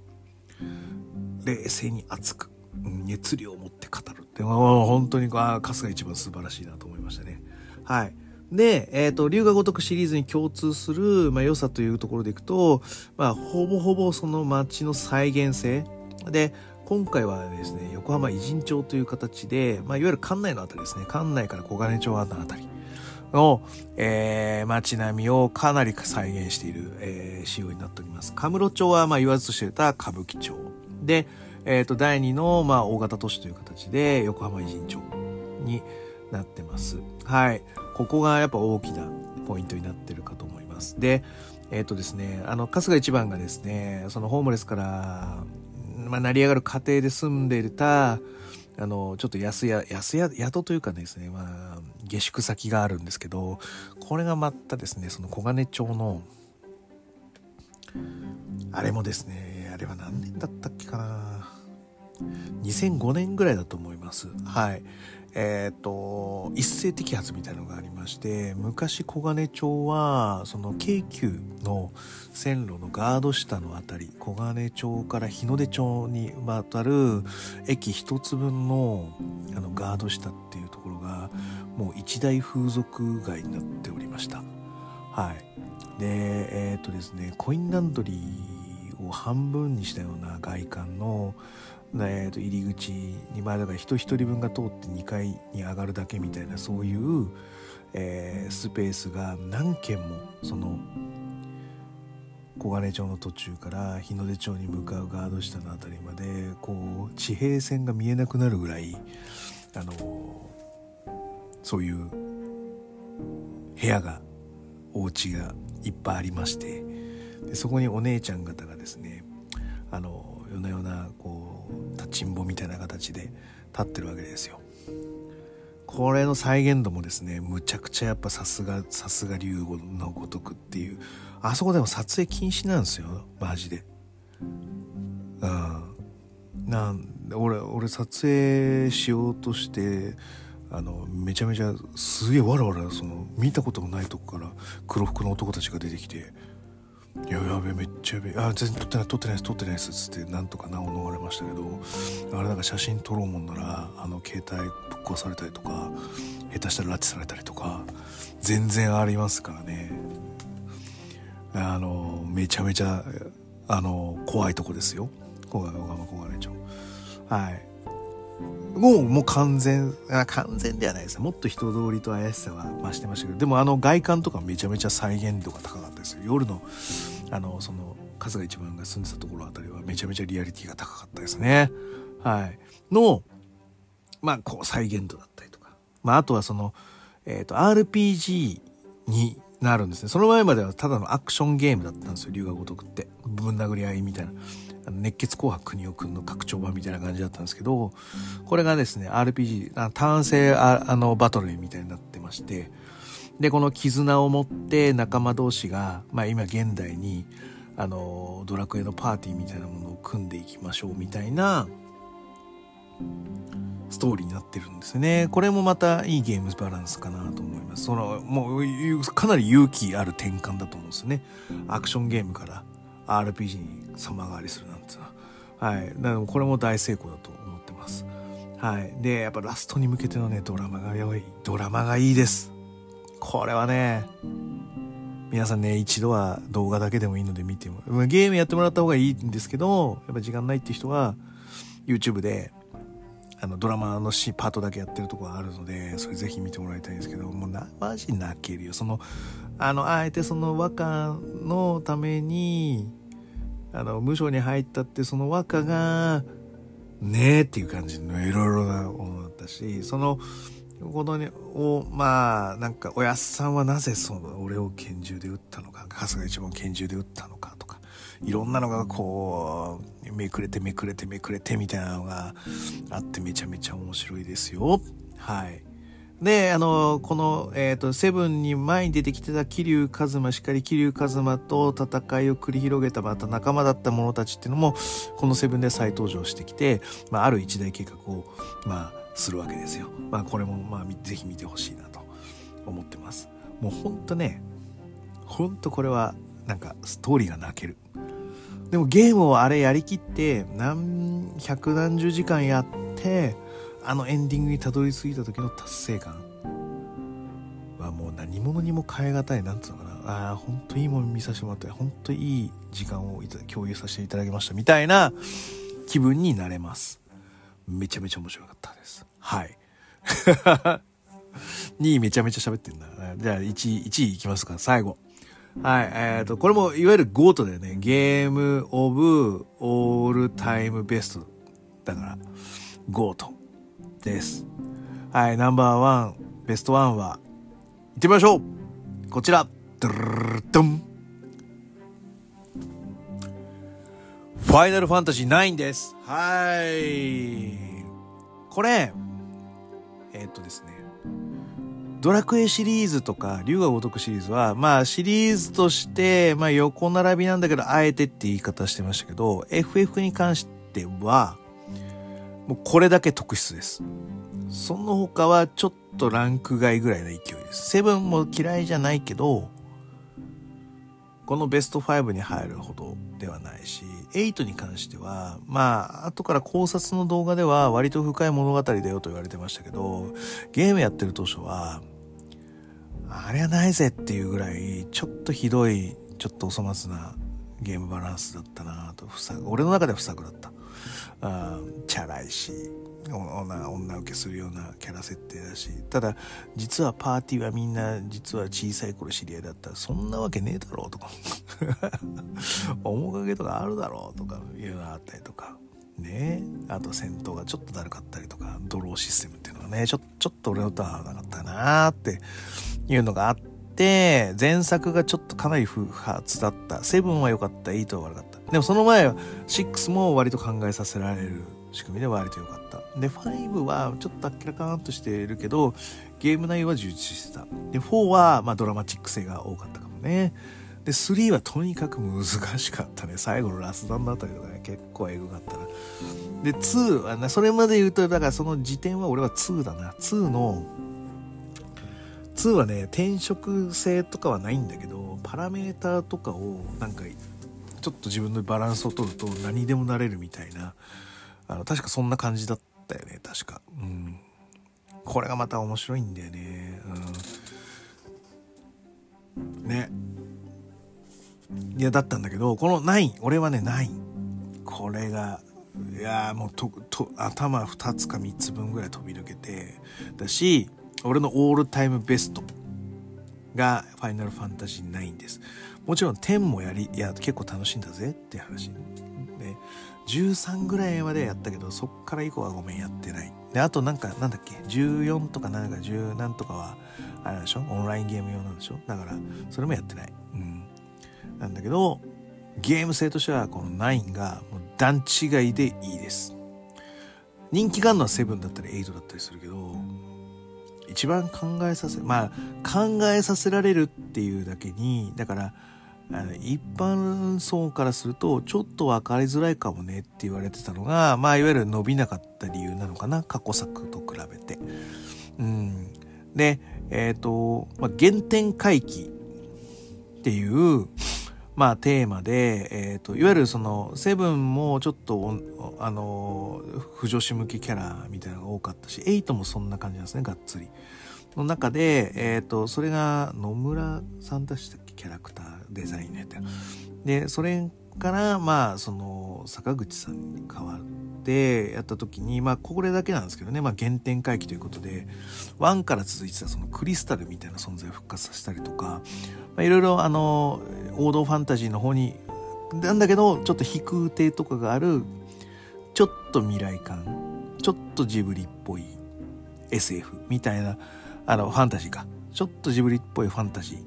冷静に熱く熱量を持って語るって本当にあ春日一番素晴らしいなと思いましたねはいで、えっ、ー、と、龍が如くシリーズに共通する、まあ、良さというところでいくと、まあ、ほぼほぼその街の再現性。で、今回はですね、横浜偉人町という形で、まあ、いわゆる館内のあたりですね、館内から小金町あたりの、えー、街並みをかなり再現している、えー、仕様になっております。カムロ町は、まあ、言わずとしてた歌舞伎町。で、えっ、ー、と、第2の、まあ、大型都市という形で、横浜偉人町になってます。はい。ここがやっぱ大きなポイントになってるかと思います。で、えっ、ー、とですね、あの、春日一番がですね、そのホームレスから、まあ、成り上がる家庭で住んでいた、あの、ちょっと安や、安や、宿というかですね、まあ、下宿先があるんですけど、これがまたですね、その小金町の、あれもですね、れは何年だったっけかな。2005年ぐらいだと思います。はい。えっ、ー、と、一斉摘発みたいのがありまして、昔小金町は、その京急の線路のガード下のあたり、小金町から日の出町に渡る駅一つ分のあのガード下っていうところが、もう一大風俗街になっておりました。はい。で、えっ、ー、とですね、コインランドリー半分にしたような外観の、えー、と入り口にまあだから人一人分が通って2階に上がるだけみたいなそういう、えー、スペースが何軒もその小金町の途中から日の出町に向かうガード下の辺りまでこう地平線が見えなくなるぐらいあのそういう部屋がお家がいっぱいありましてでそこにお姉ちゃん方がですねあの夜な夜なこう立ちんぼみたいな形で立ってるわけですよ。これの再現度もですねむちゃくちゃやっぱさすがさすが竜のごとくっていう。あそこでも撮影禁止なんですよマジで。うん。なん俺俺撮影しようとしてあのめちゃめちゃすげえわらわらその見たこともないとこから黒服の男たちが出てきていややべめっちゃやべあ全然撮ってない撮ってないです撮ってないですっつってなんとか難を逃れましたけど。あれなんか写真撮ろうもんならあの携帯ぶっ壊されたりとか下手したら拉致されたりとか全然ありますからね。あのめちゃめちゃあの怖いとこですよ。小金小金小金町。はい。もう、もう完全、あ完全ではないです。もっと人通りと怪しさは増してましたけど、でもあの外観とかめちゃめちゃ再現度が高かった。ですよ。夜の、あの、その、春日一番が住んでたところあたりはめちゃめちゃリアリティが高かったですね。はい。の、まあ、こう、再現度だったりとか。まあ、あとはその、えっ、ー、と、RPG になるんですね。その前まではただのアクションゲームだったんですよ、龍が如くって。ぶん殴り合いみたいな。熱血紅白国尾くんの拡張版みたいな感じだったんですけど、これがですね、RPG、単性ああのバトルみたいになってまして、で、この絆を持って仲間同士が、まあ今現代に、あの、ドラクエのパーティーみたいなものを組んでいきましょうみたいな、ストーリーになってるんですね。これもまたいいゲームバランスかなと思います。その、もう、かなり勇気ある転換だと思うんですね。アクションゲームから RPG に様変わりするなんてはい。なので、これも大成功だと思ってます。はい。で、やっぱラストに向けてのね、ドラマが良い。ドラマがいいです。これはね、皆さんね、一度は動画だけでもいいので見ても、ゲームやってもらった方がいいんですけど、やっぱ時間ないって人は、YouTube で、あの、ドラマのシパートだけやってるとこがあるので、それぜひ見てもらいたいんですけど、もうな、マジ泣けるよ。その、あの、あえてその和歌のために、あの、無所に入ったってその和歌が、ねえっていう感じのいろいろなものだったし、その、このね、を、まあ、なんか、おやっさんはなぜその、俺を拳銃で撃ったのか、春日一番拳銃で撃ったのかとか、いろんなのがこう、めくれてめくれてめくれてみたいなのがあってめちゃめちゃ面白いですよ。はい。で、あの、この、えっ、ー、と、セブンに前に出てきてた桐生一馬しかり、桐生一馬と戦いを繰り広げたまた仲間だった者たちっていうのも、このセブンで再登場してきて、まあ、ある一大計画を、まあ、するわけですよ。まあ、これも、まあ、ぜひ見てほしいなと思ってます。もうほんとね、ほんとこれは、なんか、ストーリーが泣ける。でもゲームをあれやりきって、何、百何十時間やって、あのエンディングにたどり着いた時の達成感はもう何者にも変え難いなんつうのかなああ本当いいもの見させてもらって本当いい時間を共有させていただきましたみたいな気分になれますめちゃめちゃ面白かったですはい2位めちゃめちゃ喋ってんだ。じゃあ1位、1位いきますか、最後。はい、えっ、ー、と、これもいわゆる GOAT だよね。 Game of All Time Best。だから、 GOAT です。はい、ナンバーワン、ベストワンは、行ってみましょうこちら、ドゥルルドンファイナルファンタジー9です。はい。これ、えー、っとですね。ドラクエシリーズとか、竜が如くシリーズは、まあシリーズとして、まあ横並びなんだけど、あえてって言い方してましたけど、FF に関しては、もうこれだけ特筆です。その他はちょっとランク外ぐらいの勢いです。セブンも嫌いじゃないけど、このベスト5に入るほどではないし、8に関しては、まあ、後から考察の動画では割と深い物語だよと言われてましたけど、ゲームやってる当初は、あれはないぜっていうぐらい、ちょっとひどい、ちょっとお粗末なゲームバランスだったなと、不作、俺の中では不作だった。あチャラいし、女女受けするようなキャラ設定だしただ実はパーティーはみんな実は小さい頃知り合いだったそんなわけねえだろうとか [laughs] 面影とかあるだろうとかいうのがあったりとか。ね。あと戦闘がちょっとだるかったりとかドローシステムっていうのがねちょちょっと俺のとは合わなかったなーっていうのがあって前作がちょっとかなり不発だった。7は良かった。8は悪かった。でもその前は6も割と考えさせられる仕組みで割と良かった。で5はちょっとあっけらかんとしてるけどゲーム内容は充実してた。で4はまあドラマチック性が多かったかもね。で3はとにかく難しかったね。最後のラスダンのあたりとかね。結構エグかったな。で2はねそれまで言うとだからその時点は俺は2だな。2の2はね転職性とかはないんだけどパラメーターとかをなんかちょっと自分のバランスを取ると何でもなれるみたいな。あの確かそんな感じだったよね確かうんこれがまた面白いんだよねうんねいや、だったんだけど、この9、俺はね、9。これが、いやもうと、と、頭2つか3つ分ぐらい飛び抜けて、だし、俺のオールタイムベストがファイナルファンタジー9です。もちろん10もやり、いや、結構楽しんだぜって話。13ぐらいまでやったけど、そっから以降はごめんやってない。で、あとなんか、なんだっけ、14とかなんか10なんとかは、あれでしょオンラインゲーム用なんでしょ？だから、それもやってない。うん。なんだけど、ゲーム性としてはこの9がもう段違いでいいです。人気があるのは7だったり8だったりするけど、一番考えさせ、まあ、考えさせられるっていうだけに、だから、あの一般層からするとちょっと分かりづらいかもねって言われてたのが、まあ、いわゆる伸びなかった理由なのかな過去作と比べて。うん、で、えっ、ー、と、まあ、原点回帰っていうまあ、テーマで、えっ、ー、と、いわゆるその、セブンもちょっと、あの、不女子向きキャラみたいなのが多かったし、エイトもそんな感じなんですね、がっつり。の中で、えっ、ー、と、それが野村さんでしたっけ、キャラクターデザインのやつ。で、それから、まあ、その、坂口さんに変わってやった時に、まあ、これだけなんですけどね、まあ、原点回帰ということで、1から続いてたそのクリスタルみたいな存在を復活させたりとか、まあ、いろいろあの王道ファンタジーの方になんだけどちょっと飛空艇とかがあるちょっと未来感ちょっとジブリっぽい SF みたいなあのファンタジーか。ちょっとジブリっぽいファンタジー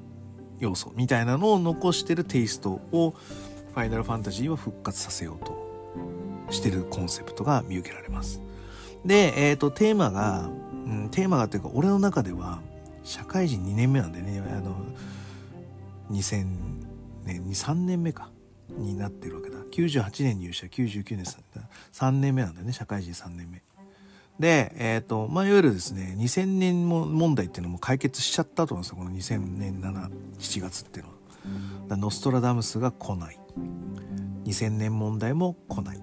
要素みたいなのを残してるテイストをファイナルファンタジーは復活させようとしてるコンセプトが見受けられます。で、えっ、ー、と、テーマが、うん、テーマがっていうか、俺の中では、社会人2年目なんでね、あの、2000年に3年目か。になってるわけだ。98年入社99年3年目なんだよね社会人3年目。でえっ、ー、とまあいわゆるですね2000年も問題っていうのも解決しちゃったと思うんですよ。この2000年77月っていうのは。ノストラダムスが来ない。2000年問題も来ない。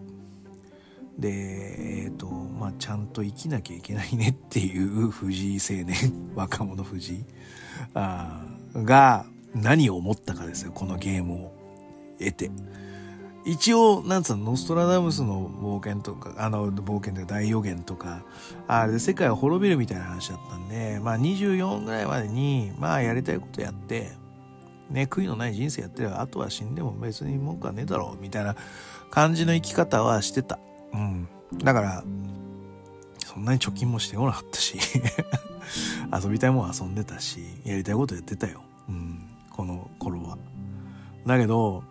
でえっ、ー、とまあちゃんと生きなきゃいけないねっていう藤井青年 [laughs] 若者藤井あが何を思ったかですよ。このゲームを得て一応、なんつうの、ノストラダムスの冒険とか、あの、冒険で大予言とか、あれで世界は滅びるみたいな話だったんで、まあ24ぐらいまでに、まあやりたいことやって、ね、悔いのない人生やってれば、あとは死んでも別に文句はねえだろう、みたいな感じの生き方はしてた。うん。だから、そんなに貯金もしてこなかったし [laughs] 遊びたいもん遊んでたし、やりたいことやってたよ。うん。この頃は。だけど、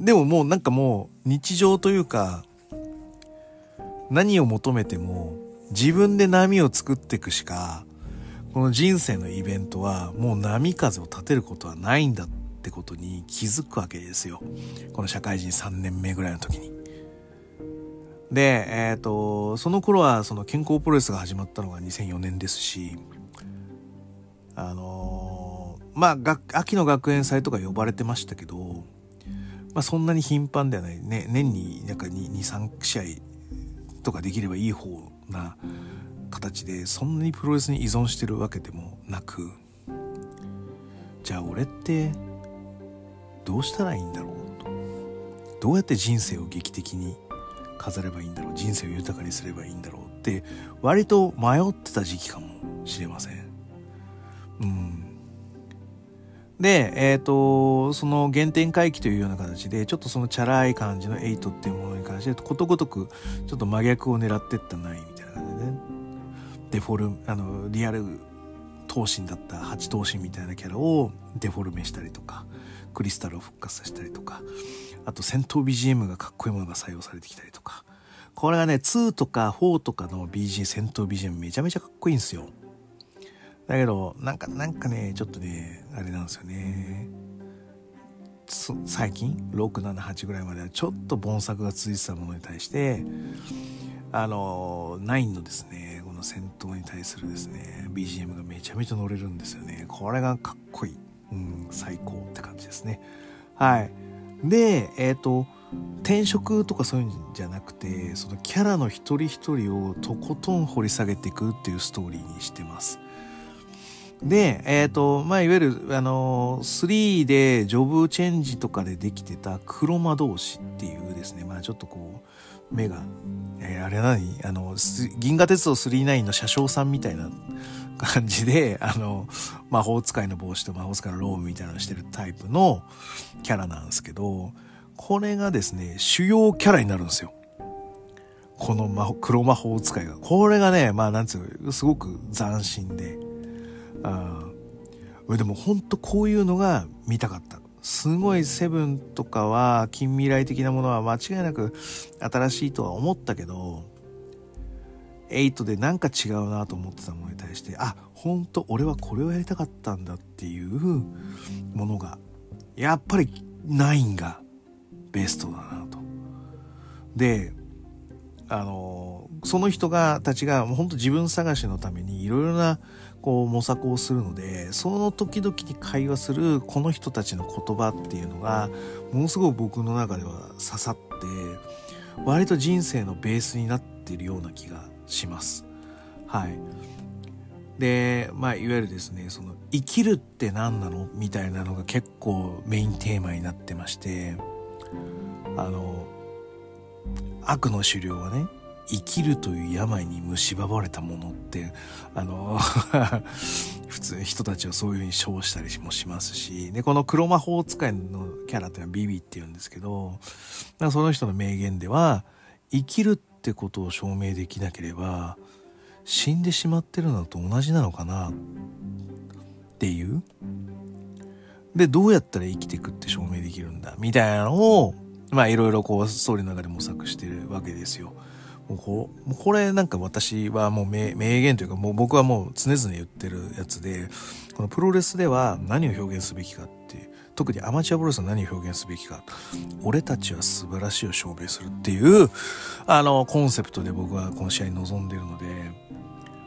でももうなんかもう日常というか、何を求めても自分で波を作っていくしか、この人生のイベントはもう波風を立てることはないんだってことに気づくわけですよ。この社会人3年目ぐらいの時に。で、えっ、ー、と、その頃はその健康プロレスが始まったのが2004年ですし、あのー、まあ、秋の学園祭とか呼ばれてましたけど、まあ、そんなに頻繁ではない。ね、年になんか2、2 3試合とかできればいい方な形で、そんなにプロレスに依存してるわけでもなく、じゃあ俺ってどうしたらいいんだろう？と。どうやって人生を劇的に飾ればいいんだろう？人生を豊かにすればいいんだろう？って割と迷ってた時期かもしれません。うん。で、えっ、ー、と、その原点回帰というような形で、ちょっとそのチャラい感じのエイトっていうものに関して、ことごとくちょっと真逆を狙ってったないみたいな感じでね。デフォルム、あの、リアル闘神だった八頭身みたいなキャラをデフォルメしたりとか、クリスタルを復活させたりとか、あと戦闘 BGM がかっこいいものが採用されてきたりとか、これがね、2とか4とかの BG、戦闘 BGM めちゃめちゃかっこいいんですよ。だけど、なんか、なんかね、ちょっとね、あれなんですよね。最近、6、7、8ぐらいまではちょっと盆作が続いてたものに対して、あの、9のですね、この戦闘に対するですね、BGM がめちゃめちゃ乗れるんですよね。これがかっこいい。うん、最高って感じですね。はい。で、えっ、ー、と、転職とかそういうんじゃなくて、そのキャラの一人一人をとことん掘り下げていくっていうストーリーにしてます。で、えっ、ー、と、まあ、いわゆる、あの、3でジョブチェンジとかでできてた黒魔同士っていうですね、まあ、ちょっとこう、目が、えー、あれ何あの、銀河鉄道39の車掌さんみたいな感じで、あの、魔法使いの帽子と魔法使いのローブみたいなのしてるタイプのキャラなんですけど、これがですね、主要キャラになるんですよ。この魔黒魔法使いが。これがね、まあなんつうすごく斬新で、あでも本当こういうのが見たかった。すごいセブンとかは近未来的なものは間違いなく新しいとは思ったけど、8でなんか違うなと思ってたものに対して、あ、本当俺はこれをやりたかったんだっていうものが、やっぱり9がベストだなと。で、あの、その人が、たちが、もう本当自分探しのためにいろいろなこう模索をするのでその時々に会話するこの人たちの言葉っていうのがものすごく僕の中では刺さって割と人生のベースになってるような気がします。はい。で、まあ、いわゆるですね、その、生きるって何なの？みたいなのが結構メインテーマになってまして、あの、悪の狩猟はね、生きるという病に蝕まれたものって、あの [laughs] 普通人たちはそういうふうに称したりもしますし、で、この黒魔法使いのキャラっていうのはビビって言うんですけど、その人の名言では、生きるってことを証明できなければ、死んでしまってるのと同じなのかなっていう。で、どうやったら生きていくって証明できるんだみたいなのを、まあいろいろこうストーリーの中で模索してるわけですよ。もうここれなんか私はもう名言というかもう僕はもう常々言ってるやつで、このプロレスでは何を表現すべきかっていう、特にアマチュアプロレスは何を表現すべきか。俺たちは素晴らしいを証明するっていう、あの、コンセプトで僕はこの試合に臨んでるので、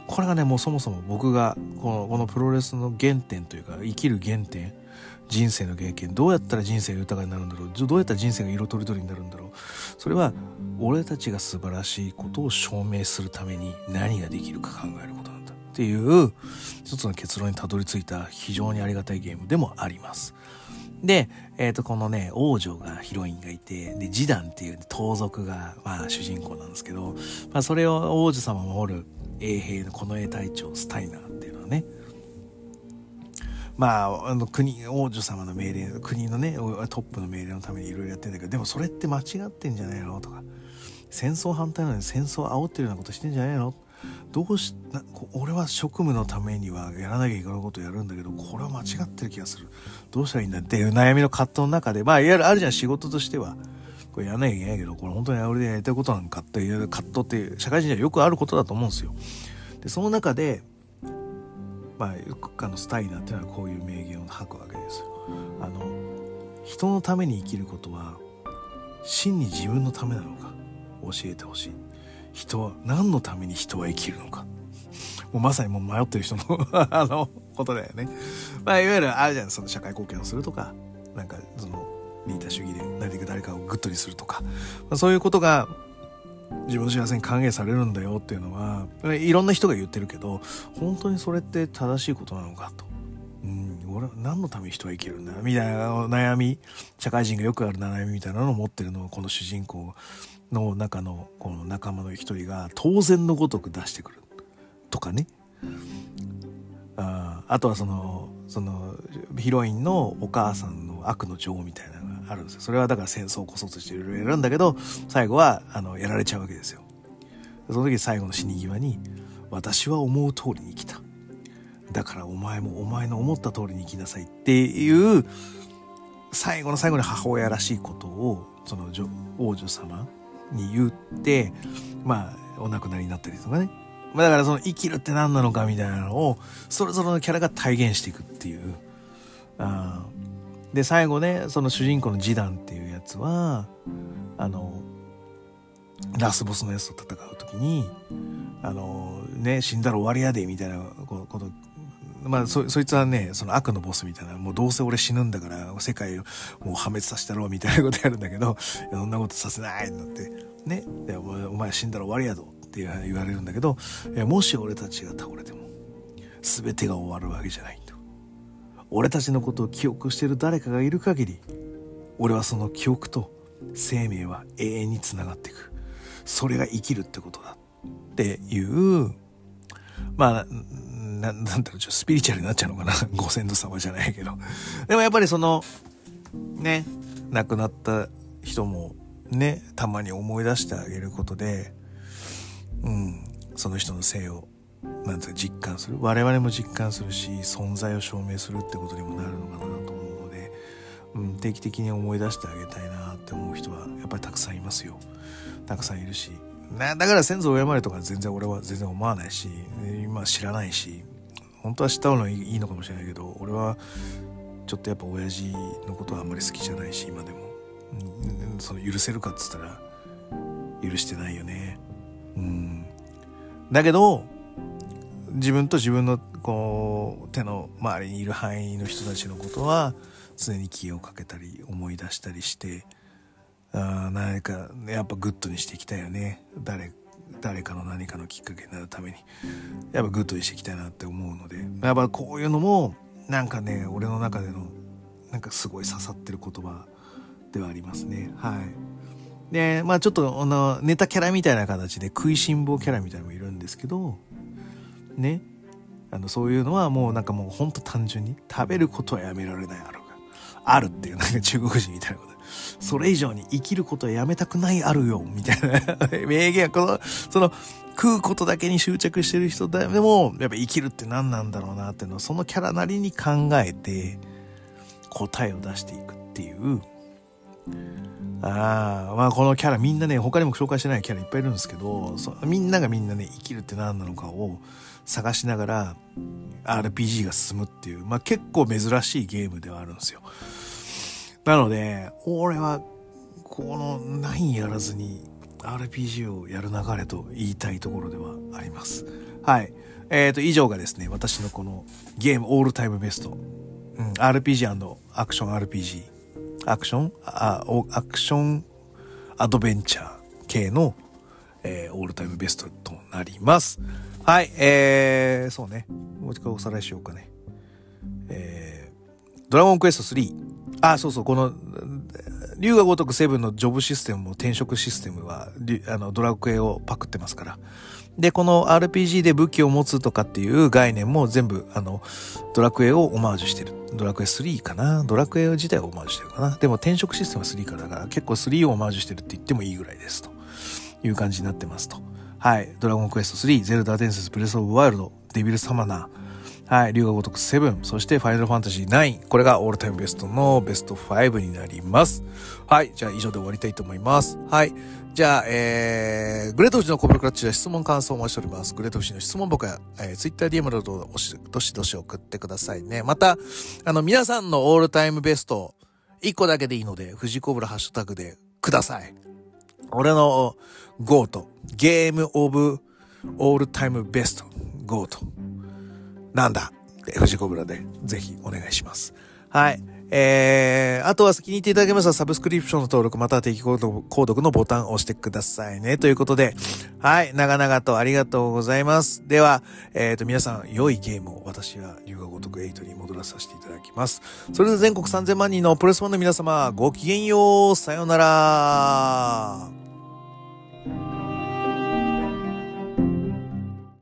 これがね、もうそもそも僕がこのこのプロレスの原点というか、生きる原点、人生の経験どうやったら人生が豊かになるんだろうどうやったら人生が色とりどりになるんだろう。それは俺たちが素晴らしいことを証明するために何ができるか考えることなんだっていう一つの結論にたどり着いた非常にありがたいゲームでもあります。で、えっ、と、このね、王女がヒロインがいて、で、ジダンっていう盗賊が、まあ、主人公なんですけど、まあ、それを王女様を守る衛兵の近衛隊長スタイナーっていうのはね、まあ、あの国、王女様の命令、国のね、トップの命令のためにいろいろやってんだけど、でもそれって間違ってんじゃないの？とか、戦争反対なのに戦争煽ってるようなことしてんじゃないの？どうしな俺は職務のためにはやらなきゃいけないことをやるんだけどこれは間違ってる気がする。どうしたらいいんだっていう悩みの葛藤の中でまあいわゆるあるじゃん仕事としては。これやらなきゃいけないけどこれ本当に俺でやりたいことなんかっていう葛藤って社会人にはよくあることだと思うんですよ。でその中でまああのスタイナーっていうのはこういう名言を吐くわけですよ。あの人のために生きることは真に自分のためなのか教えてほしい。人は何のために人は生きるのか。もうまさにもう迷ってる人の [laughs] あのことだよね。まあいわゆるあるじゃんその社会貢献をするとかなんかそのリーダー主義で誰かを good にするとか、まあ、そういうことが自分の幸せに還元されるんだよっていうのはいろんな人が言ってるけど本当にそれって正しいことなのかと。うん、俺は何のために人は生きるんだみたいな悩み社会人がよくある悩みみたいなのを持ってるのをこの主人公の中のこの仲間の一人が当然のごとく出してくるとかねああとはそのそのヒロインのお母さんの悪の女王みたいなのがあるんですよ。それはだから戦争をこそとしていろいろやるんだけど最後はあのやられちゃうわけですよ。その時最後の死に際に「私は思う通りに生きた」だからお前もお前の思った通りに生きなさいっていう最後の最後に母親らしいことをその王女様に言ってまあお亡くなりになったりとかね。まあだからその生きるって何なのかみたいなのをそれぞれのキャラが体現していくっていうあで最後ねその主人公のジダンっていうやつはあのラスボスのやつと戦う時にあのね死んだら終わりやでみたいなことまあそ、そいつはね、その悪のボスみたいな、もうどうせ俺死ぬんだから、世界をもう破滅させたろうみたいなことやるんだけど、そんなことさせないんだって、ね、お前死んだら終わりやぞって言われるんだけど、もし俺たちが倒れても、全てが終わるわけじゃない。俺たちのことを記憶してる誰かがいる限り、俺はその記憶と生命は永遠につながっていく。それが生きるってことだ。っていう、まあ、ななんだろう、ちょスピリチュアルになっちゃうのかな。[laughs] ご先祖様じゃないけど。でもやっぱりその、ね、亡くなった人もね、たまに思い出してあげることで、うん、その人の性を、なんて実感する。我々も実感するし、存在を証明するってことにもなるのかなと思うので、うん、定期的に思い出してあげたいなって思う人はやっぱりたくさんいますよ。たくさんいるし。だから先祖を敬れとか全然俺は全然思わないし、今知らないし、本当は知った方がいいのかもしれないけど俺はちょっとやっぱ親父のことはあんまり好きじゃないし今でも、うん、その許せるかっつったら許してないよねうんだけど自分と自分のこう手の周りにいる範囲の人たちのことは常に気をかけたり思い出したりしてあ何かねやっぱ good にしていきたいよね。誰誰かの何かのきっかけになるために。やっぱ good にしていきたいなって思うので。やっぱこういうのもなんかね俺の中でのなんかすごい刺さってる言葉ではありますね。はい。でまあちょっとあのネタキャラみたいな形で食いしん坊キャラみたいなのもいるんですけどねあのそういうのはもうなんかもうほんと単純に食べることはやめられないあるがあるっていう [laughs] なんか中国人みたいなこと。それ以上に生きることはやめたくないあるよ、みたいな。[laughs] 名言は、この、その、食うことだけに執着してる人でも、やっぱ生きるって何なんだろうなっていうのを、そのキャラなりに考えて、答えを出していくっていう、ああ、まあこのキャラみんなね、他にも紹介してないキャラいっぱいいるんですけど、みんながみんなね、生きるって何なのかを探しながら RPG が進むっていう、まあ結構珍しいゲームではあるんですよ。なので、俺は、この9やらずに RPG をやる流れと言いたいところではあります。はい。えっ、ー、と、以上がですね、私のこのゲームオールタイムベスト。うん、RPG& アクション RPG。アクションあ、アクションアドベンチャー系の、えー、オールタイムベストとなります。はい。えー、そうね。もう一回おさらいしようかね。えー、ドラゴンクエスト3。あ、そうそう、この、竜が如くセブンのジョブシステムも転職システムは、あの、ドラクエをパクってますから。で、この RPG で武器を持つとかっていう概念も全部、あの、ドラクエをオマージュしてる。ドラクエ3かなドラクエ自体をオマージュしてるかなでも転職システムは3からだから結構3をオマージュしてるって言ってもいいぐらいですという感じになってますと。はい。ドラゴンクエスト3、ゼルダ伝説、ブレスオブワイルド、デビルサマナー、はい。竜が如く7、そしてファイナルファンタジー9。これがオールタイムベストのベスト5になります。はい。じゃあ以上で終わりたいと思います。はい。じゃあ、えー、グレートフジのコブルクラッチで質問感想をお待ちしております。グレートフジの質問僕は、えー、ツイッター DM などどしどしどし送ってくださいね。また、あの、皆さんのオールタイムベスト、1個だけでいいので、富士コブラハッシュタグでください。俺の GOAT、Game of All Time Best、GOAT。なんだ？で、富士コブラでぜひお願いします。はい。えー、あとは気に入っていただけましたサブスクリプションの登録または定期購読のボタンを押してくださいね。ということで、はい、長々とありがとうございます。では、えっ、ー、と、皆さん、良いゲームを私は龍が如く8に戻らさせていただきます。それでは全国3000万人のプレスファンの皆様、ごきげんよう。さようなら。